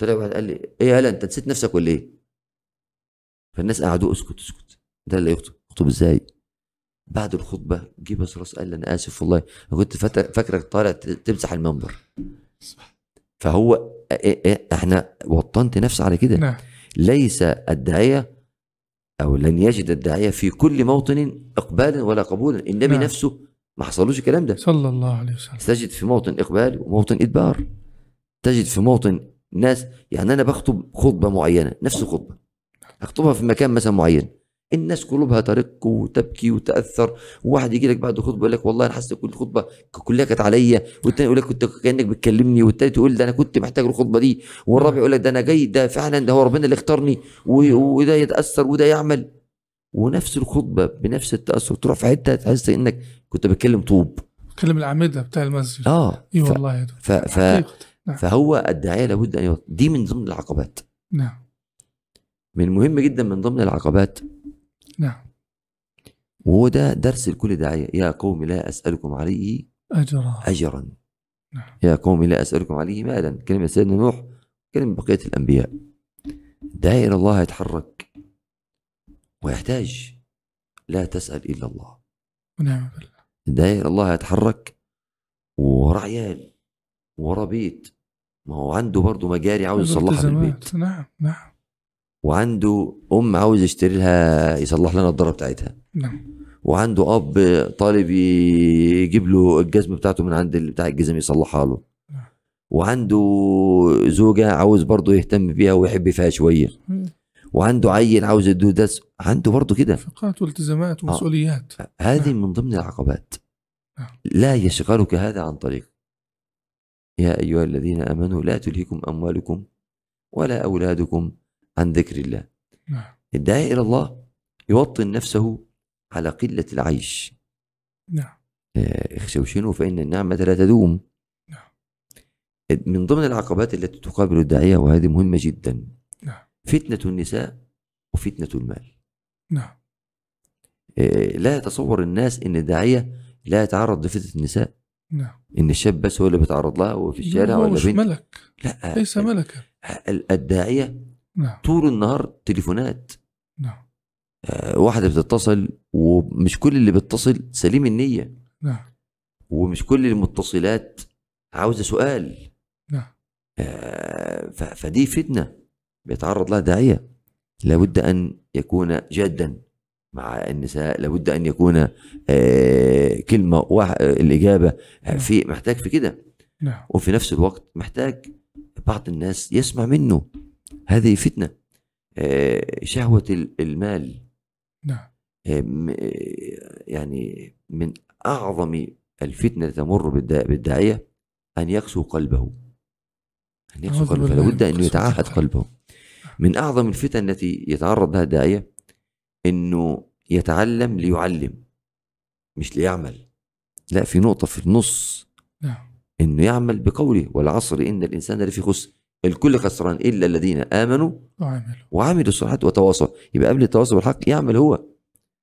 طلع واحد قال لي إيه يا هلا أنت نسيت نفسك ولا إيه؟ فالناس قعدوا اسكت اسكت. ده اللي يخطب. يخطب إزاي؟ بعد الخطبة جه بس راس قال لي أنا آسف والله. أنا كنت فاكرك طالع تمسح المنبر. فهو إيه- إيه، إحنا وطنت نفسي على كده. نعم. ليس الداعية أو لن يجد الداعية في كل موطن إقبالا ولا قبولا. النبي نعم. نفسه ما حصلوش الكلام ده. صلى الله عليه وسلم. تجد في موطن إقبال وموطن إدبار. تجد في موطن ناس يعني أنا بخطب خطبة معينة نفس الخطبه اخطبها في مكان مثلا معين. الناس قلوبها ترق وتبكي وتأثر وواحد يجي لك بعد خطبة يقول لك والله أنا حاسس كل خطبة كلها كانت عليا والتاني يقول لك كنت كأنك بتكلمني والتالت يقول ده أنا كنت محتاج الخطبة دي والرابع يقول لك ده أنا جاي ده فعلا ده هو ربنا اللي اختارني وده يتأثر وده يعمل. ونفس الخطبة بنفس التأثر تروح في حتة تحس إنك كنت بتكلم طوب. كلم الأعمدة بتاع المسجد. آه اي ف- والله يا. ف... ف... نعم. فهو الداعية لابد أن يوط... دي من ضمن العقبات. نعم. من المهم جدا من ضمن العقبات نعم. وهو ده درس لكل داعية. يا قوم لا أسألكم عليه أجرى أجرا. نعم. يا قوم لا أسألكم عليه مالا. كلمة سيدنا نوح كلمة بقية الأنبياء. الداعي إلى الله يتحرك. ويحتاج. لا تسأل إلا الله. ونعم بالله. إلى الله يتحرك. وراه عيال وراه بيت ما هو عنده برضه مجاري عاوز يصلحها في البيت. نعم نعم. وعنده أم عاوز يشتري لها يصلح لنا الضره بتاعتها. نعم. وعنده أب طالب يجيب له الجزمة بتاعته من عند بتاع الجزم يصلحها له. نعم. وعنده زوجة عاوز برضه يهتم بيها ويحب فيها شوية. وعنده عيل عاوز يديه درس. عنده برضه كده. فقات والتزامات ومسؤوليات. هذه نعم. من ضمن العقبات. نعم. لا يشغلك هذا عن طريق. يا أيها الذين آمنوا لا تلهكم أموالكم ولا أولادكم عن ذكر الله. نعم. الداعي إلى الله يوطن نفسه على قلة العيش. نعم. آه، اخشوشنوا فإن النعمة لا تدوم. نعم. من ضمن العقبات التي تقابل الداعية وهذه مهمة جدا. نعم. فتنة النساء وفتنة المال. نعم. آه، لا يتصور الناس أن الداعية لا يتعرض لفتنة النساء. نعم. أن الشاب بس هو اللي بيتعرض لها وفي الشارع ولا مش بنت. ملك. لا. ليس ملكا. ال- الداعية نعم. طول النهار تليفونات. نعم. آه، واحدة بتتصل ومش كل اللي بيتصل سليم النية. نعم. ومش كل المتصلات عاوزة سؤال. نعم. آه، فدي فتنة بيتعرض لها داعية. لابد أن يكون جادا مع النساء. لابد أن يكون آه، كلمة واحد الإجابة آه، في محتاج في كده. نعم. وفي نفس الوقت محتاج بعض الناس يسمع منه. هذه فتنة. آه، شهوة ال- المال. نعم. آه، آه، يعني من أعظم الفتنة التي تمر بالدا- بالداعية أن يقسو قلبه. أن يقسو قلبه. أن قسوة يتعهد. قلبه. من أعظم الفتن التي يتعرض لها الداعية أنه يتعلم ليعلم مش ليعمل. لا في نقطة في النص. نعم. أنه يعمل بقوله والعصر إن الإنسان لفي خسر. الكل خسران إلا الذين آمنوا وعملوا. وعملوا الصالحات وتواصوا. يبقى قبل التواصل بالحق يعمل هو.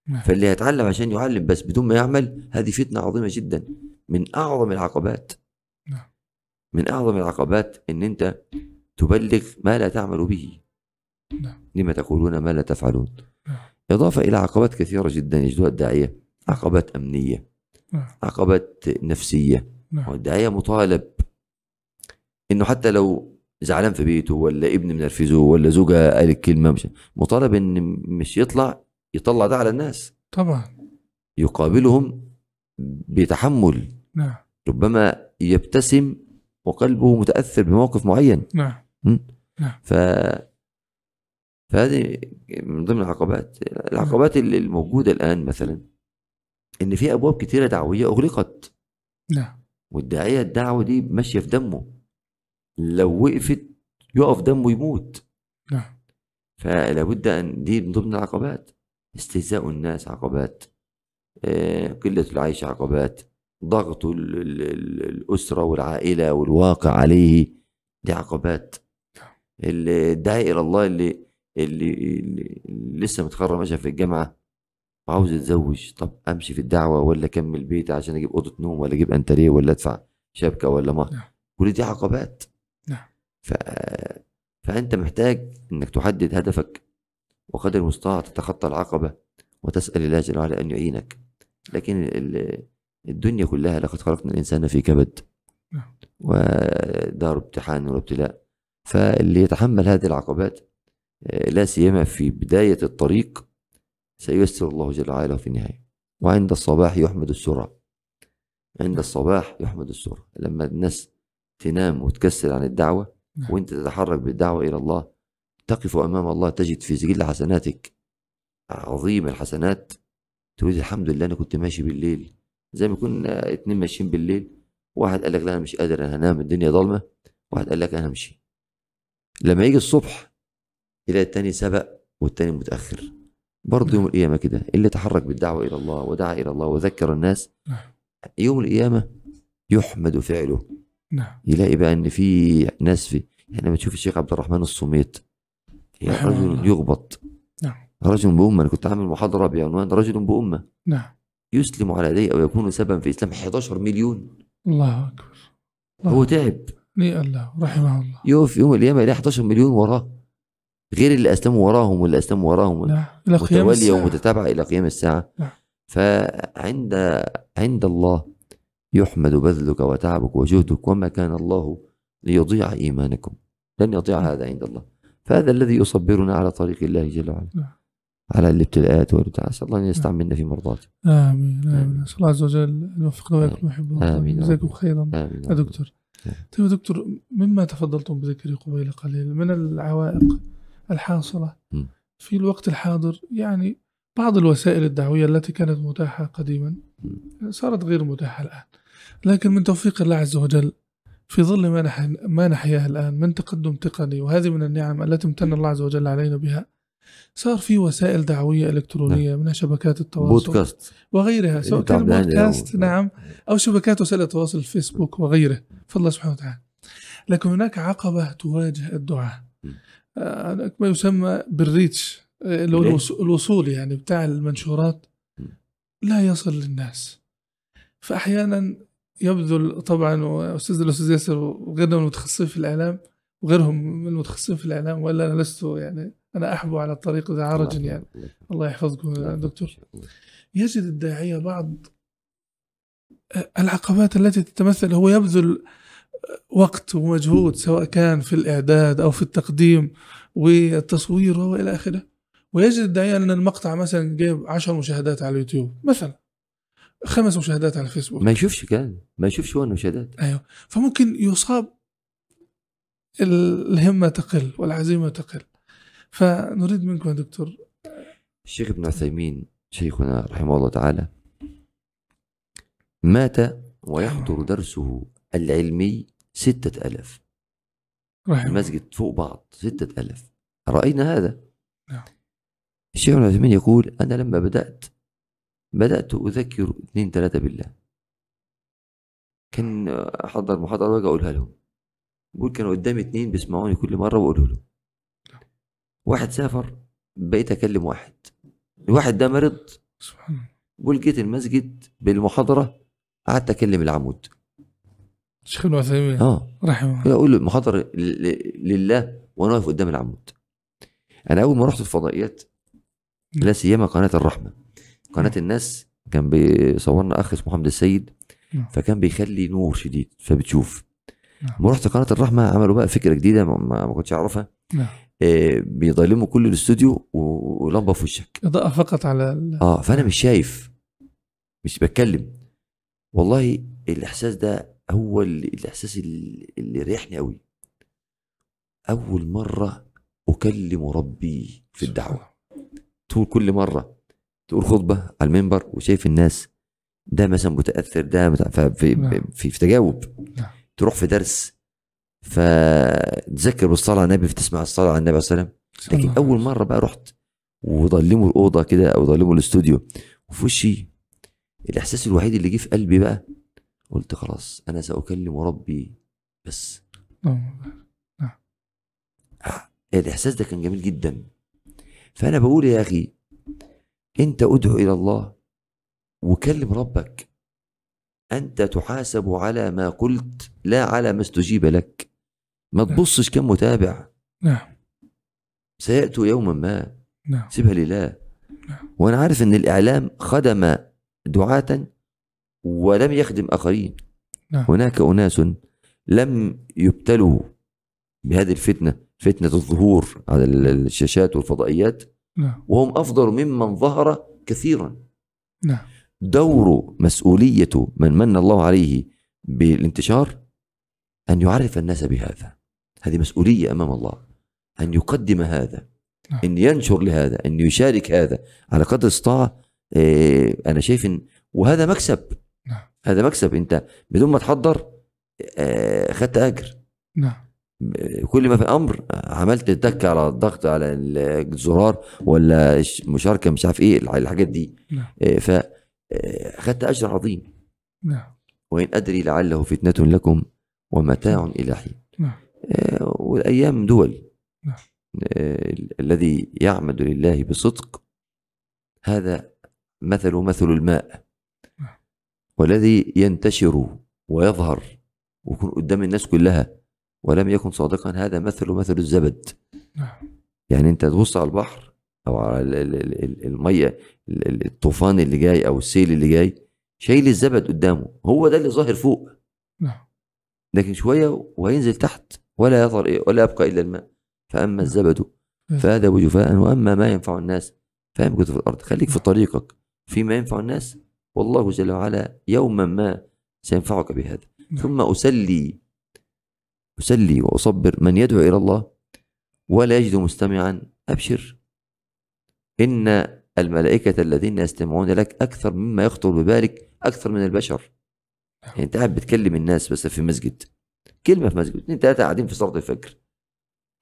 نعم. فاللي يتعلم عشان يعلم بس بدون ما يعمل هذه فتنة عظيمة جدا. من أعظم العقبات. نعم. من أعظم العقبات إن أنت تبلغ ما لا تعمل به. نعم. لما تقولون ما لا تفعلون. نعم. إضافة إلى عقبات كثيرة جدا يجدها الداعية. عقبات أمنية. نعم. عقبات نفسية. نعم. والداعية مطالب. إنه حتى لو زعلان في بيته ولا ابن منرفزه ولا زوجة قالت كلمة مش مطالب إن مش يطلع يطلع ده على الناس. طبعا. يقابلهم بتحمل. نعم. ربما يبتسم وقلبه متأثر بموقف معين. نعم. ف فهذه من ضمن العقبات. العقبات اللي الموجودة الآن مثلا إن في أبواب كثيرة دعوية أغلقت. نعم. والداعية الدعوة دي ماشية في دمه. لو وقفت يقف دمه يموت. نعم. فلا بد أن دي من ضمن العقبات. استهزاء الناس عقبات. آه، قلة العيش عقبات. ضغط ال- ال- ال- الأسرة والعائلة والواقع عليه. دي عقبات. الداعي إلى الله اللي اللي, اللي لسه متخرج مثلا في الجامعة. وعاوز يتزوج. طب أمشي في الدعوة ولا أكمل بيتي عشان أجيب أوضة نوم ولا أجيب أنتريه ولا أدفع شبكة ولا ما نعم. كل دي عقبات. نعم. ف... فأنت محتاج إنك تحدد هدفك وقدر المستطاع تتخطى العقبة وتسأل الله جل وعلا أن يعينك لكن ال- الدنيا كلها لقد خلقنا الإنسان في كبد نعم. ودار امتحان وابتلاء فاللي يتحمل هذه العقبات آه، لا سيما في بداية الطريق سييسر الله جل وعلا في النهاية وعند الصباح يحمد السرعة عند الصباح يحمد السرعة لما الناس تنام وتكسل عن الدعوة نعم. وانت تتحرك بالدعوة إلى الله تقف أمام الله تجد في سجل حسناتك عظيم الحسنات تقول الحمد لله أنا كنت ماشي بالليل. زي ما كنا اتنين ماشيين بالليل واحد قال لك لا أنا مش قادر أنا هنام الدنيا ضلمه واحد قال لك أنا همشي. لما يجي الصبح يلاقي التاني سبق والتاني متأخر. برضه يوم القيامة كده اللي تحرك بالدعوة إلى الله ودعا إلى الله وذكر الناس نعم. يوم القيامة يحمد فعله. نعم. يلاقي بقى إن في ناس في يعني لما تشوف الشيخ عبد الرحمن الصميت رحمه رجل الله. يغبط نعم. رجل بأمة أنا كنت عامل محاضرة بعنوان رجل بأمة. نعم. يسلم على يديه أو يكون سببا في إسلام 11 مليون. الله أكبر. الله هو تعب. ني الله رحمه الله. يقف يوم القيامة يلاقي 11 مليون وراه. غير اللي أسلموا وراهم واللي أسلموا وراهم. نعم. متوالية ومتتابعة إلى قيام الساعة. نعم. فعند عند الله يحمد بذلك وتعبك وجهدك وما كان الله ليضيع إيمانكم. لن يضيع هذا عند الله. فهذا الذي يصبرنا على طريق الله جل وعلا. نعم. على الابتلاءات والبتاع اسال الله أن يستعملنا في مرضاته. آمين آمين. أسأل الله عز وجل. أن يوفقنا وإياكم ويحب الله آمين. جزاكم خيرا. آمين. يا دكتور. طيب يا دكتور مما تفضلتم بذكره قبيل قليل؟ من العوائق الحاصلة م. في الوقت الحاضر يعني بعض الوسائل الدعوية التي كانت متاحة قديما. صارت غير متاحة الآن. لكن من توفيق الله عز وجل في ظل ما, نح... ما نحياه الآن من تقدم تقني وهذه من النعم التي امتن الله عز وجل علينا بها صار في وسائل دعوية إلكترونية منها شبكات التواصل بودكاست. وغيرها سواء بتاع كان بلان بودكاست أو- نعم. أو شبكات وسائل التواصل الفيسبوك وغيره. فضل الله سبحانه وتعالى. لكن هناك عقبة تواجه الدعاة م. آه، ما يسمى بال reach آه، اللي هو الوصول يعني بتاع المنشورات. لا يصل للناس. فأحيانا يبذل طبعا وأستاذ الأستاذ ياسر وغيرنا من المتخصصين في الإعلام وغيرهم من المتخصصين في الإعلام ولا أنا لست يعني أنا أحبو على الطريق ذا عرج يعني. الله يحفظكم يا دكتور. يجد الداعية بعض العقبات التي تتمثل. هو يبذل وقت ومجهود سواء كان في الإعداد أو في التقديم والتصوير وإلى آخره. ويجد الداعية أن المقطع مثلا جايب عشر مشاهدات على اليوتيوب مثلا خمس مشاهدات على الفيسبوك. ما يشوفش كان ما يشوفش هو المشاهدات. أيوه. فممكن يصاب الهمة تقل والعزيمة تقل. فنريد منكم يا دكتور. الشيخ ابن عثيمين شيخنا رحمه الله تعالى مات ويحضر درسه العلمي ستة ألف رحمه المسجد فوق بعض ستة ألف رأينا هذا؟ نعم. الشيخ عثيمين يقول أنا لما بدأت بدأت أذكر اثنين ثلاثة بالله. كان أحضر محاضرة وأجي أقولها لهم. يقول كانوا قدامي اثنين بيسمعوني كل مرة وأقوله له واحد سافر بقيت أكلم واحد. الواحد ده مرض. بقول جيت المسجد بالمحاضرة قعدت أكلم العمود. الشيخ ابن عثيمين آه. رحمه الله. أقول له محاضره ل- ل- لله وأنا واقف قدام العمود. أنا أول ما رحت الفضائيات لا سيما قناة الرحمة. قناة الناس كان بيصورنا أخ اسمه محمد السيد نعم. فكان بيخلي نور شديد فبتشوف. نعم. لما رحت قناة الرحمة عملوا بقى فكرة جديدة ما, كنتش أعرفها. نعم. آه بيضلموا كل الاستوديو ولمبة في وشك. إضاءة فقط على ال- آه فأنا مش شايف مش بتكلم. والله الإحساس ده هو ال- الإحساس اللي اللي ريحني قوي. أول مرة أكلم ربي في الدعوة. تقول كل مرة تقول خطبة على المنبر وشايف الناس ده مثلا متأثر ده متع... ففي نعم. في, في تجاوب نعم. تروح في درس فتذكر بالصلاة على النبي فتسمع الصلاة على النبي عليه الصلاه والسلام لكن الله أول مرة بقى رحت وضلموا الأوضة كده أو ضلموا الاستوديو وفي وشي الإحساس الوحيد اللي جه في قلبي بقى قلت خلاص أنا سأكلم ربي بس وسلم. الإحساس ده كان جميل جدا فأنا بقول يا أخي أنت ادعو إلى الله وكلم ربك. أنت تحاسب على ما قلت لا على ما استجيب لك. ما تبصش كم متابع. نعم. سيأتوا يوما ما. نعم. سيبها لله. نعم. وأنا عارف إن الإعلام خدم دعاة ولم يخدم آخرين. نعم. هناك أناس لم يبتلوا بهذه الفتنة. فتنة الظهور على ال- الشاشات والفضائيات. نعم. وهم أفضل ممن ظهر كثيرا. نعم. دور مسؤولية من من الله عليه بالانتشار أن يعرف الناس بهذا. هذه مسؤولية أمام الله. أن يقدم هذا. نعم. أن ينشر لهذا. أن يشارك هذا. على قدر الاستطاعة آه، أنا شايف إن وهذا مكسب. نعم. هذا مكسب. أنت بدون ما تحضر آه، خدت أجر. نعم. كل ما في أمر عملت تك على الضغط على الزرار ولا مشاركة مش عارف إيه الح- الحاجات دي نعم. إيه، ف إيه، خدت أجر عظيم نعم وإن أدري لعله فتنة لكم ومتاع إلى حين نعم. إيه، والأيام دول نعم. ال- الذي يعمد لله بصدق هذا مثل مثل الماء نعم. والذي ينتشر ويظهر ويكون قدام الناس كلها ولم يكن صادقا هذا مثل مثل الزبد. نعم يعني أنت تبص على البحر أو على ال- ال- ال- ال- المية ال- ال- الطوفان اللي جاي أو السيل اللي جاي شايل الزبد قدامه. هو ده اللي ظاهر فوق. نعم. لكن شوية وهينزل تحت ولا يظهر إيه ولا يبقى إلا الماء. فأما الزبد نعم. فهذا جفاء وأما ما ينفع الناس فيمكث في الأرض. خليك في طريقك. فيما ينفع الناس والله جل وعلا يوما ما سينفعك بهذا. نعم. ثم أسلي أسلي وأصبر من يدعو إلى الله ولا يجد مستمعا. أبشر. إن الملائكة الذين يستمعون لك أكثر مما يخطر ببالك أكثر من البشر. يعني أنت قاعد بتكلم الناس بس في مسجد. كلمة في مسجد. اثنين ثلاثة قاعدين في صلاة الفجر.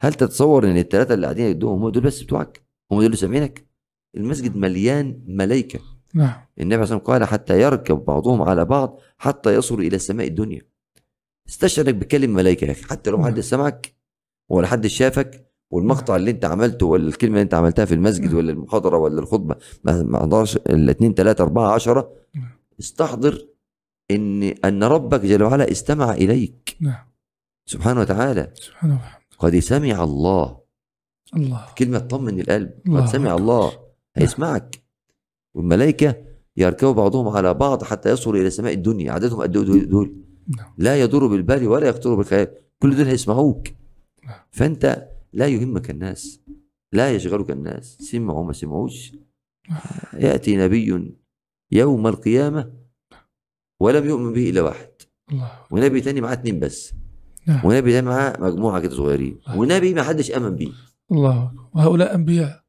هل تتصور إن الثلاثه اللي قاعدين يدوهم هم دول بس بتوعك؟ هم دول اللي سامعينك؟ المسجد مليان ملائكة. نعم. النبي عليه الصلاه والسلام قال حتى يركب بعضهم على بعض حتى يصلوا إلى السماء الدنيا. استشعر انك بتكلم ملائكه يا أخي. حتى لو ما حد سمعك ولا حد شافك والمقطع اللي أنت عملته ولا الكلمة اللي أنت عملتها في المسجد ولا المحاضرة ولا الخطبة ما حضرش الاثنين ثلاثة أربعة عشرة استحضر إن أن ربك جل وعلا استمع إليك. نعم. سبحانه وتعالى. سبحانه وتعالى. قد سمع الله. الله. كلمة تطمن القلب. الله قد سمع. الله. هيسمعك. والملائكة يركبوا بعضهم على بعض حتى يصلوا إلى سماء الدنيا. عددهم قد إيه دول, نعم لا يضر بالبال ولا يخطر بالخيال. كل دول هيسمعوك. نعم. فأنت لا يهمك الناس. لا يشغلك الناس. سمعوا ما سمعوش. يأتي نبي يوم القيامة ولم يؤمن به إلا واحد. الله. ونبي تاني معاه اتنين بس. نعم. ونبي تاني معاه مجموعة كده صغيرين. ونبي ما حدش آمن بيه الله. وهؤلاء أنبياء.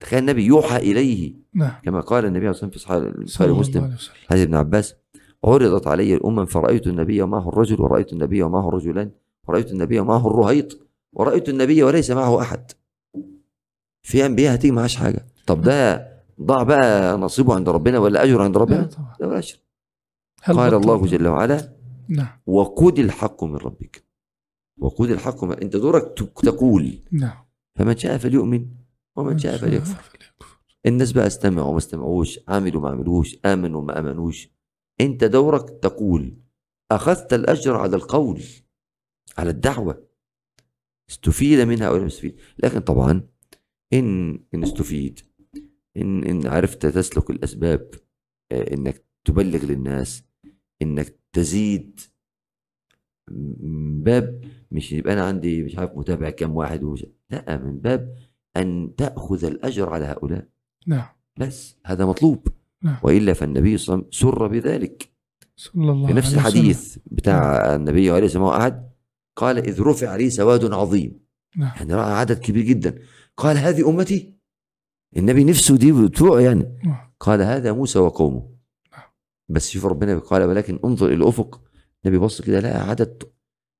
تخيل النبي يوحى إليه. نعم. كما قال النبي عليه الصلاة والسلام في صلى صحيح الله مسلم. حديث ابن عباس. عرضت علي الأمم فرأيت النبي ومعه الرجل ورأيت النبي ومعه الرجلان ورأيت النبي ومعه الرهيط ورأيت النبي وليس معه أحد. في أنبياء هتيجي معاش حاجة. طب ده ضاع بقى نصيبه عند ربنا ولا أجر عند لا ربنا طبعا. لا ولا أجر. هل قال؟ الله جل وعلا نعم. وقود الحق من ربك. وقود الحق من أنت دورك تقول. نعم. فمن شاء فليؤمن ومن شاء فليكفر. الناس بقى استمعوا وما استمعوش عملوا ما عملوش آمنوا ما آمنوش. أنت دورك تقول أخذت الأجر على القول على الدعوة. استفيد منها أو لم يستفيد لكن طبعا إن إن استفيد إن إن عرفت تسلك الأسباب آه، إنك تبلغ للناس إنك تزيد من باب مش يبقى أنا عندي مش عارف متابع كام واحد ومش لا من باب أن تأخذ الأجر على هؤلاء. نعم. بس هذا مطلوب. نعم. وإلا فالنبي صلى الله عليه وسلم سر بذلك. صلى الله في نفس عليه. الحديث بتاع النبي عليه الصلاة والسلام أحد قال إذ رفع لي سواد عظيم. نعم. يعني رأى عدد كبير جدا. قال هذه أمتي؟ النبي نفسه دي بتوع يعني. نعم. قال هذا موسى وقومه. بس شوف ربنا قال ولكن انظر إلى الأفق. النبي بص كده لقى عدد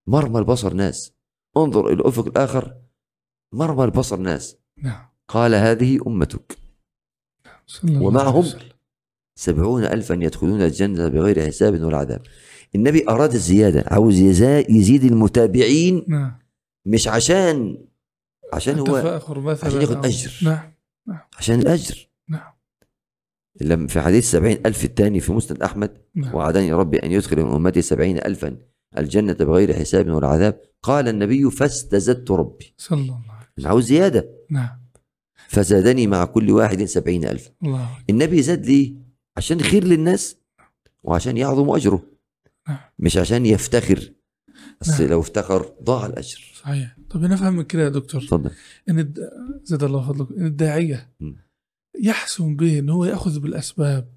مرمى البصر ناس. انظر إلى الأفق الآخر مرمى البصر ناس. نعم. قال هذه أمتك. صلى الله ومعهم عليه. سبعون ألفا يدخلون الجنة بغير حساب ولا عذاب. النبي أراد الزيادة عاوز يزيد المتابعين نعم. مش عشان عشان هو عشان ياخد أجر. نعم. عشان الأجر. نعم. لما في حديث سبعين ألف الثاني في مسند أحمد نعم. وعدني ربي أن يدخل من أمتي سبعين ألفا الجنة بغير حساب ولا عذاب. قال النبي فاستزدت ربي. صلى الله عليه مش عاوز زيادة. نعم. فزادني مع كل واحد سبعين ألف. الله النبي زاد ليه؟ عشان خير للناس وعشان يعظم أجره. نعم. مش عشان يفتخر. بس نعم. لو افتخر ضاع الأجر. صحيح. طب نفهم من كده يا دكتور. اتفضل. إن الد... زاد الله فضلك. إن الداعية. يحسن به إن هو يأخذ بالأسباب.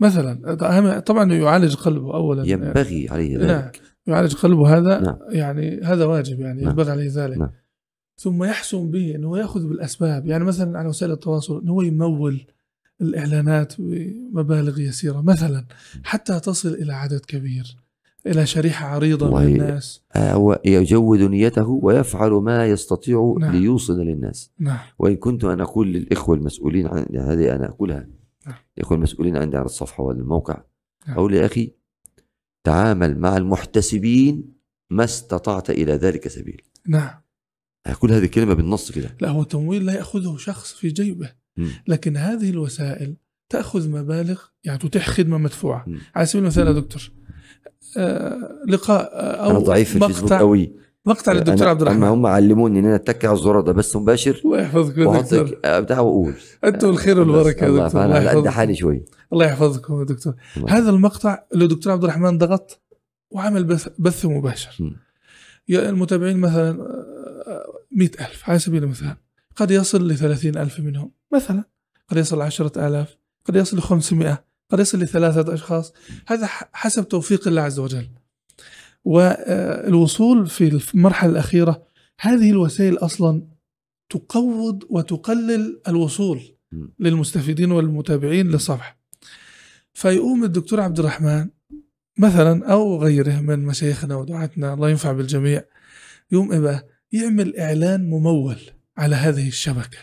مثلا طبعا يعالج قلبه اولا. ينبغي عليه نعم. ذلك. يعالج قلبه هذا نعم. يعني هذا واجب يعني نعم. ينبغي عليه ذلك. نعم. ثم يحسن به انه يأخذ بالأسباب. يعني مثلا على وسائل التواصل انه هو يمول الإعلانات بمبالغ يسيرة. مثلا حتى تصل إلى عدد كبير إلى شريحة عريضة من الناس. آه، هو يجود نيته ويفعل ما يستطيع نعم. ليوصل للناس. نعم. وإن كنت أنا أقول للإخوة المسؤولين عن هذه أنا أقولها. نعم. الإخوة المسؤولين عندي على الصفحة والموقع. نعم. أقول يا أخي تعامل مع المحتسبين ما استطعت إلى ذلك سبيل. نعم. أقول هذه الكلمة بالنص كده. لا هو التمويل لا يأخذه شخص في جيبه. لكن هذه الوسائل تأخذ مبالغ يعني تتيح خدمة مدفوعة. على سبيل المثال يا دكتور آه لقاء آه، أنا أو ضعيف في الفيسبوك مقطع قوي مقطع للدكتور أنا- عبد الرحمن. هم علموني إن أنا أتكي على الزرار ده بس مباشر. الله يحفظكم يا دكتور. بتاع وأقول. أنتم الخير والبركة يا دكتور الله على قد يحفظكم حالي شوي. الله يحفظكم يا دكتور. الله. هذا المقطع اللي الدكتور عبد الرحمن ضغط وعمل بث, بث مباشر. يا المتابعين مثلا آه، مئة ألف على سبيل المثال. قد يصل لثلاثين ألف منهم. مثلا. قد يصل لعشرة آلاف قد يصل لخمسمائة قد يصل لثلاثة أشخاص. هذا حسب توفيق الله عز وجل. والوصول في المرحلة الأخيرة هذه الوسائل أصلا تقوض وتقلل الوصول. للمستفيدين والمتابعين للصفحة فيقوم الدكتور عبد الرحمن مثلا أو غيره من مشايخنا ودعاتنا الله ينفع بالجميع يقوم إيه يعمل إعلان ممول على هذه الشبكة.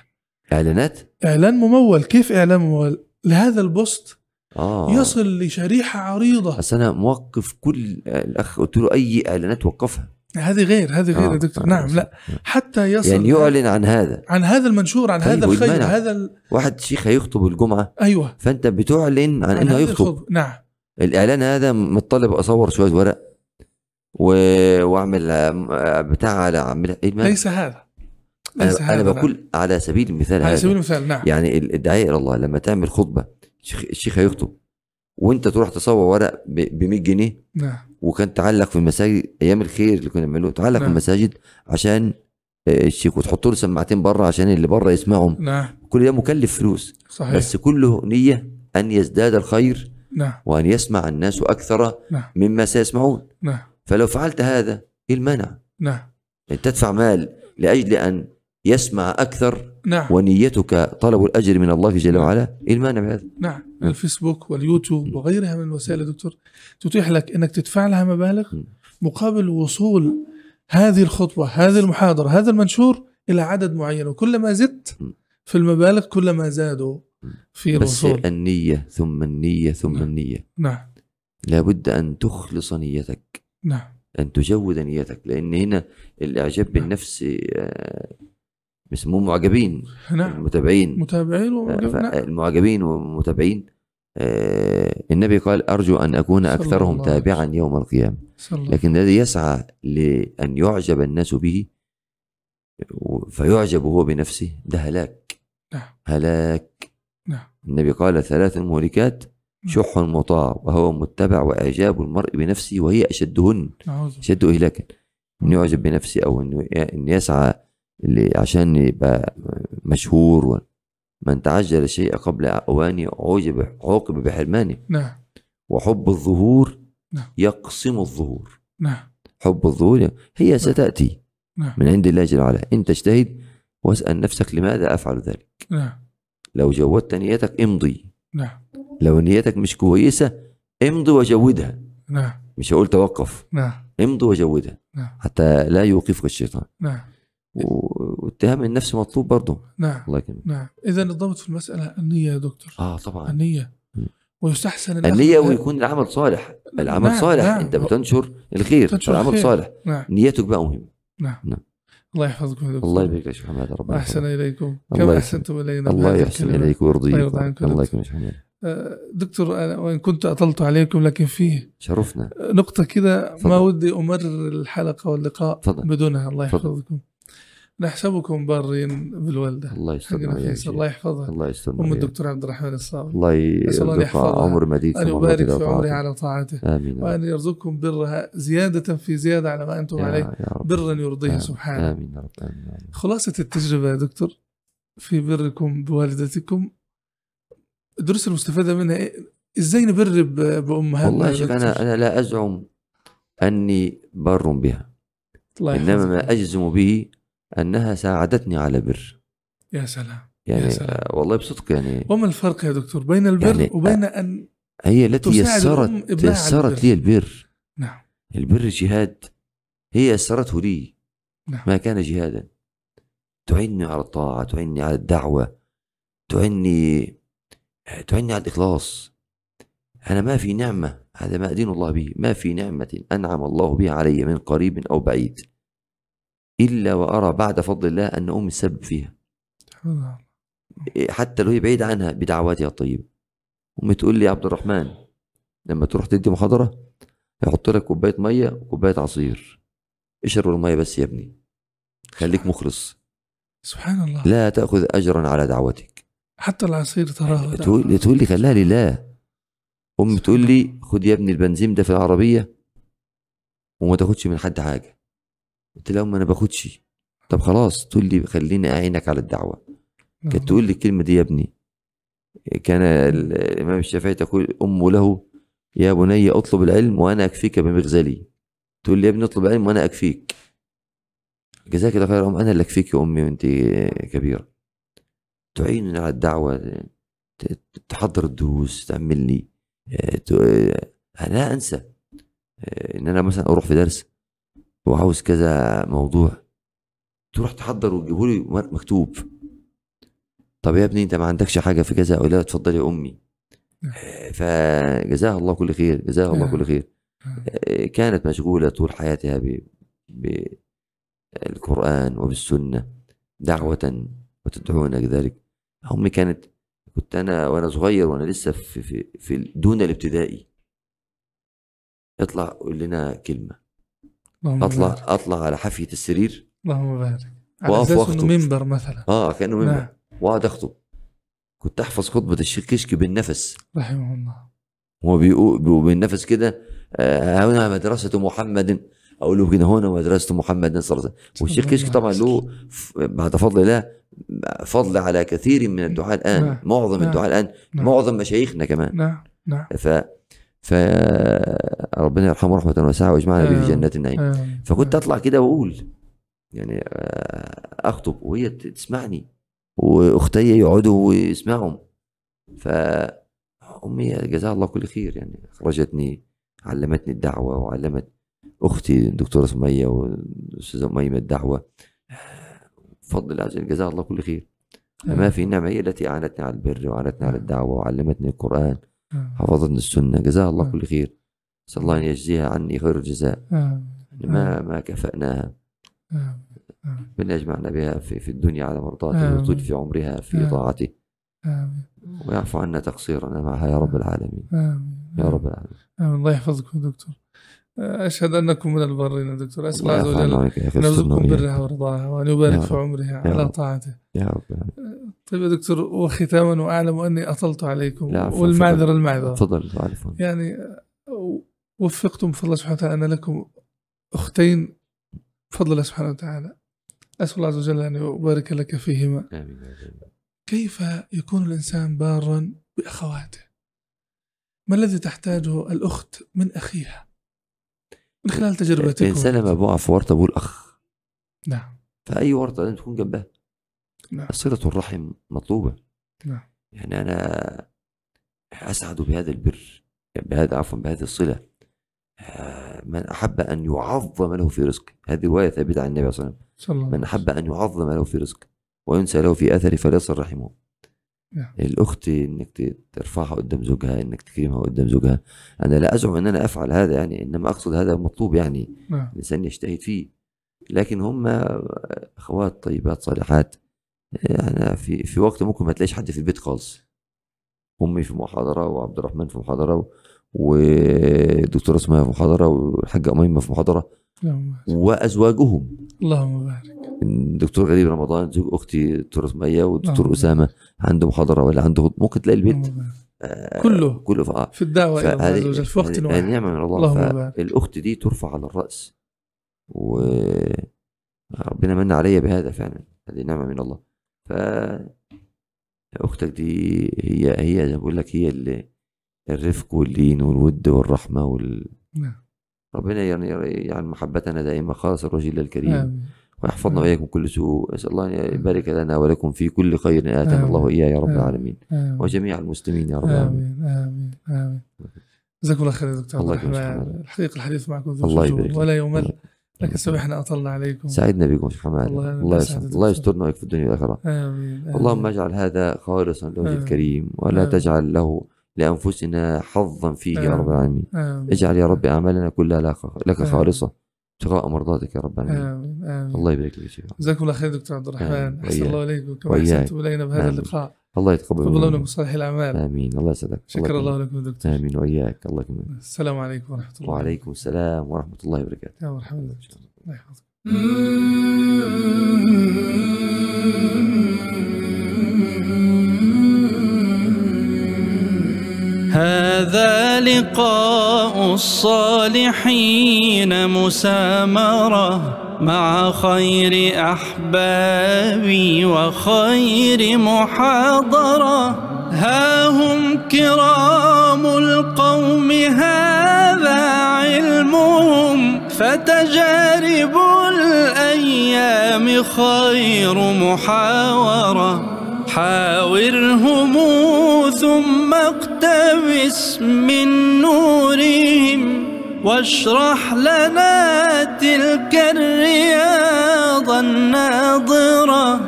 إعلانات؟ إعلان ممول. كيف إعلان ممول؟ لهذا البوست آه. يصل لشريحة عريضة. بس أنا موقف كل الأخ قلت له أي إعلانات وقفها. هذه غير هذه غير آه، يا دكتور. آه، نعم لا. حتى يصل يعني يعلن عن هذا. عن هذا المنشور عن طيب، هذا الخير والمنع؟ هذا ال... واحد شيخ هيخطب الجمعة. أيوه. فأنت بتعلن عن عن هذه هيخطب. نعم. الإعلان هذا متطلب أصور شوية ورق و... وأعمل آه، بتاع على المانع؟ ليس هذا. ليس أنا, نعم. بقول على سبيل المثال على سبيل المثال نعم. يعني ال- الداعية إلى الله لما تعمل خطبة الشيخ, هيخطب وأنت تروح تصور ورق ب 100 جنيه نعم. وكان تعلق في المساجد أيام الخير اللي كنا بنعمله تعلق في نعم. المساجد عشان آه، الشيخ وتحط له سماعتين بره عشان اللي بره يسمعهم. نعم. كل ده مكلف فلوس. صحيح. بس كله نية أن يزداد الخير نعم. وأن يسمع الناس أكثر نعم. مما سيسمعون. نعم. فلو فعلت هذا إيه المانع؟ نعم. تدفع مال لأجل أن يسمع أكثر نعم. ونيتك طلب الأجر من الله جل وعلا. إيه المانع بهذا؟ نعم. الفيسبوك واليوتيوب وغيرها من الوسائل. دكتور تتيح لك إنك تدفع لها مبالغ. مقابل وصول هذه الخطوة هذه المحاضرة هذا المنشور إلى عدد معين. وكلما زدت. في المبالغ كلما زادوا في بس الوصول. النية ثم النية ثم نعم. النية. نعم. لابد أن تخلص نيتك. نعم. أن تجود نيتك. لأن هنا الإعجاب بالنفس آه، بيسموه معجبين نعم. المتابعين. متابعين نعم. المعجبين والمتابعين. آه، النبي قال أرجو أن أكون أكثرهم تابعا يوم القيامة. لكن الذي يسعى لأن يعجب الناس به فيعجب هو بنفسه ده هلاك. نعم. هلاك. نعم. النبي قال ثلاث مهلكات شح مطاع وهو متبع وإعجاب المرء بنفسه وهي أشدهن أشد إهلاكا. إنه يعجب بنفسه أو إن يسعى ل- عشان يبقى مشهور و- من تعجل الشيء قبل أوانه عوجب عوقب بحرمانه نعم. وحب الظهور نعم. يقسم الظهور. نعم. حب الظهور هي ستأتي. نعم. من عند الله جل وعلا. أنت اجتهد واسأل نفسك لماذا أفعل ذلك. نعم. لو جودت نيتك امضي. نعم. لو نيتك مش كويسة امضي وجودها. نعم. مش هقول توقف. نعم. امضي وجودها. نعم. حتى لا يوقفك الشيطان. نعم. واتهام النفس مطلوب برضه نعم الله نعم إذا الضبط في المسألة النية يا دكتور آه طبعا النية. ويستحسن النية ويكون العمل صالح العمل نعم، صالح نعم. أنت بتنشر الخير تنشر العمل الخير. صالح نعم نيتك بقى مهم نعم نعم. الله يحفظكم يا دكتور الله يبارك يا شيخ حماد ربنا. إليكم الله كما يحسن. أحسنتم إلينا الله يحسن. إليك ويرضيك الله عنك يا الله دكتور. يكرمك يا شيخ حماد آه، دكتور أنا وإن كنت أطلت عليكم لكن فيه شرفنا نقطة كده. ما ودي أمرر الحلقة واللقاء تفضل. بدونها الله. يحفظكم نحسبكم بارين بالوالدة الله. فيصل الله يحفظها الله يسترنا أم وياك. الدكتور عبد الرحمن الصاوي الله يرزقها. عمر مديد في يبارك في عمرها وطاعته. على طاعته آمين رب. يرزقكم برها زيادة في زيادة على ما أنتم يا- عليه. برا يرضيه آمين. سبحانه آمين يا رب آمين. خلاصة التجربة يا دكتور في بركم بوالدتكم الدروس المستفادة منها إيه؟ إزاي نبر ب- بأمهاتنا والله دكتور؟ أنا أنا لا أزعم أني بار بها الله إنما. ما أجزم به أنها ساعدتني على بر. يا سلام يعني يا سلام. آه، والله بصدق يعني. وما الفرق يا دكتور بين البر يعني- وبين أن هي التي يسرت يسرت. لي البر. نعم. البر جهاد. هي يسرته لي. نعم. ما كان جهادا. تعني على الطاعة تعني على الدعوة تعني تعني على الإخلاص. أنا ما في نعمة هذا ما أدين الله به. ما في نعمة أنعم الله بها علي من قريب أو بعيد. إلا وأرى بعد فضل الله أن أمي السبب فيها. الله. حتى لو هي بعيدة عنها بدعواتها الطيبة. أمي تقول لي يا عبد الرحمن لما تروح تدي محاضرة يحط لك كوباية مية وكوباية عصير. اشرب المية بس يا ابني. خليك مخلص. سبحان الله. لا تأخذ أجرا على دعوتك. حتى العصير تراه. تقول تقول لي خليها لله. أمي تقول لي خد يا ابني البنزين ده في العربية وما تاخدش من حد حاجة. قلت لها أم أنا باخدش. طب خلاص تقول لي خليني أعينك على الدعوة. نعم. كانت تقول لي الكلمة دي يا ابني. كان ال- الإمام الشافعي تقول أم له يا بني أطلب العلم وأنا أكفيك بمغزلي. تقول لي يا ابني اطلب العلم وأنا أكفيك. جزاك الله خير أنا اللي أكفيك يا أمي وأنت كبيرة. تعينني على الدعوة ت- تحضر الدروس تعمل لي آه، ت- آه، لا أنسى آه، إن أنا مثلا أروح في درس. وعاوز كذا موضوع. تروح تحضر وتجيبه لي مكتوب. طب يا ابني انت ما عندكش حاجة في كذا أقول لها اتفضل يا أمي. نعم. آه، فجزاها الله كل خير جزاها الله نعم. كل خير. نعم. آه، كانت مشغولة طول حياتها بالقرآن وبالسنة. دعوة وتدعونا كذلك أمي كانت كنت أنا وأنا صغير وأنا لسه في في, في دون الابتدائي. اطلع قول لنا كلمة. اللهم اطلع بارك. أطلع على حافيه السرير. اللهم بارك. على أساس. انه منبر مثلا. آه كأنه منبر. نعم. وأقعد أخطب. كنت أحفظ خطبة الشيخ كشك بالنفس. رحمه الله. هو بيقول بالنفس كده آه، هنا مدرسة محمد. أقول له كده هنا مدرسة محمد صلى الله عليه وسلم. والشيخ كشك طبعا له بعد فضل الله فضل على كثير من الدعاء الآن. نعم. معظم نعم. الدعاء الآن. نعم. معظم مشايخنا كمان. نعم. نعم. ف ف ربنا يرحمه رحمة واسعة ويجمعنا به في. جنات النعيم. فكنت أطلع كده وأقول يعني آه، أخطب وهي تسمعني وأختي يقعدوا ويسمعوا. ف أمي جزاها الله كل خير يعني اخرجتني علمتني الدعوة وعلمت أختي الدكتورة سمية والأستاذة اميمه الدعوة. بفضل الله عز وجل جزاها الله كل خير. ما في نعمه هي التي أعانتني على البر وأعانتني على الدعوة وعلمتني القرآن. آمين. حفظتني السنة جزاها الله آمين. كل خير نسال الله أن يجزيها عني خير الجزاء آمين. ما ما كفأناها. ربنا يجمعنا بها في, في الدنيا على مرضاته. ويطول في عمرها في. طاعته. ويعفو عنا تقصيرنا معها يا رب العالمين. يا رب العالمين. الله يحفظكم دكتور أشهد أنكم من البرين دكتور أسأل الله عز وجل أن يرزقكم. برها ورضاها وأن يبارك في. عمرها على. طاعته يا رب. طيب يا دكتور وختاما وأعلم أني أطلت عليكم. لا، عفوا، والمعذرة تفضل. يعني وفقتم بفضل الله سبحانه وتعالى أن لكم أختين بفضل الله سبحانه وتعالى. أسأل الله عز وجل أن يبارك لك فيهما. رب. كيف يكون الإنسان بارا بأخواته؟ ما الذي تحتاجه الأخت من أخيها؟ من خلال تجربتكم. الإنسان لما بيقع في ورطة بيقول أخ. نعم. فأي ورطة لازم تكون جنبها. نعم. صلة الرحم مطلوبة. نعم. يعني أنا أسعد بهذا البر بهذا عفوا بهذه الصلة. آه، من أحب أن يعظم له في رزقه هذه رواية ثابتة عن النبي صلى الله عليه وسلم. من أحب أن يعظم له في رزقه وينسى له في أثره فليصل رحمه نعم. الأخت إنك ترفعها قدام زوجها إنك تكرمها قدام زوجها. أنا لا أزعم أن أنا أفعل هذا يعني إنما أقصد هذا مطلوب يعني. نعم. الإنسان يجتهد فيه. لكن هم أخوات طيبات صالحات. يعني في في وقت ممكن ما تلاقيش حد في البيت خالص أمي في محاضرة وعبد الرحمن في محاضرة والدكتورة اسمها في محاضرة والحاجة أميمة في بارك. وأزواجهم اللهم بارك الدكتور غريب رمضان زوج أختي دكتور سمية والدكتور. أسامة عنده محاضرة ولا عنده ممكن تلاقي البيت آه، كله. كله في في الدعوة إلى الله عز وجل في وقت واحد نعمه من الله اللهم بارك. فالاخت دي ترفع على الرأس و ربنا من علي بهذا فعلا هذه نعمة من الله ف أختك دي هي هي زي ما بقول لك هي اللي الرفق واللين والود والرحمة وال... نعم. ربنا يعني يعني محبتنا دائما خالص الله الكريم. آمين. ويحفظنا. وإياكم كل سوء. أسأل الله أن يبارك لنا ولكم في كل خير. آتانا. الله اياه يا رب. العالمين. وجميع المسلمين يا رب العالمين. آمين. آمين. آمين جزاكم الله خير يا دكتور عبد الله الرحمن. الحقيقة الحديث معكم ذو الله يبارك ولا لك. يمل لكن سمحنا أطلنا عليكم سعدنا بكم شيخ حماد الله الله يسعدك يسعد الله. يسترنا ويك في الدنيا والآخرة آمين آمين. اللهم اجعل هذا خالصا لوجه آمين. الكريم ولا آمين. تجعل له لأنفسنا حظا فيه يا رب آمين. العالمين آمين اجعل يا رب أعمالنا كلها لك- آمين. خالصة ابتغاء مرضاتك يا رب العالمين آمين آمين الله يبارك لك يا شيخ جزاكم الله خير دكتور عبد الرحمن آمين. وإياك. الله إليكم كما وإياك. أحسنتم إلينا بهذا آمين. اللقاء الله يتقبل تقبل منا. منكم صالح الأعمال. آمين. الله يسعدك. شكر الله. لكم دكتور. آمين. وإياك. الله يكرمك. السلام عليكم ورحمة الله. وعليكم السلام ورحمة الله وبركاته. يا مرحبا دكتور الله يحفظك. هذا لقاء الصالحين مسامرة. مع خير أحبابي وخير محاضرة. ها هم كرام القوم هذا علمهم. فتجارب الأيام خير محاورة. حاورهم ثم اقتبس من نورهم. واشرح لنا تلك الرياض الناظرة.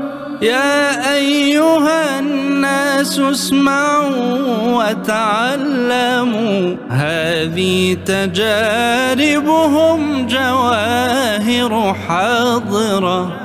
يا أيها الناس اسمعوا وتعلموا. هذه تجاربهم جواهر حاضرة.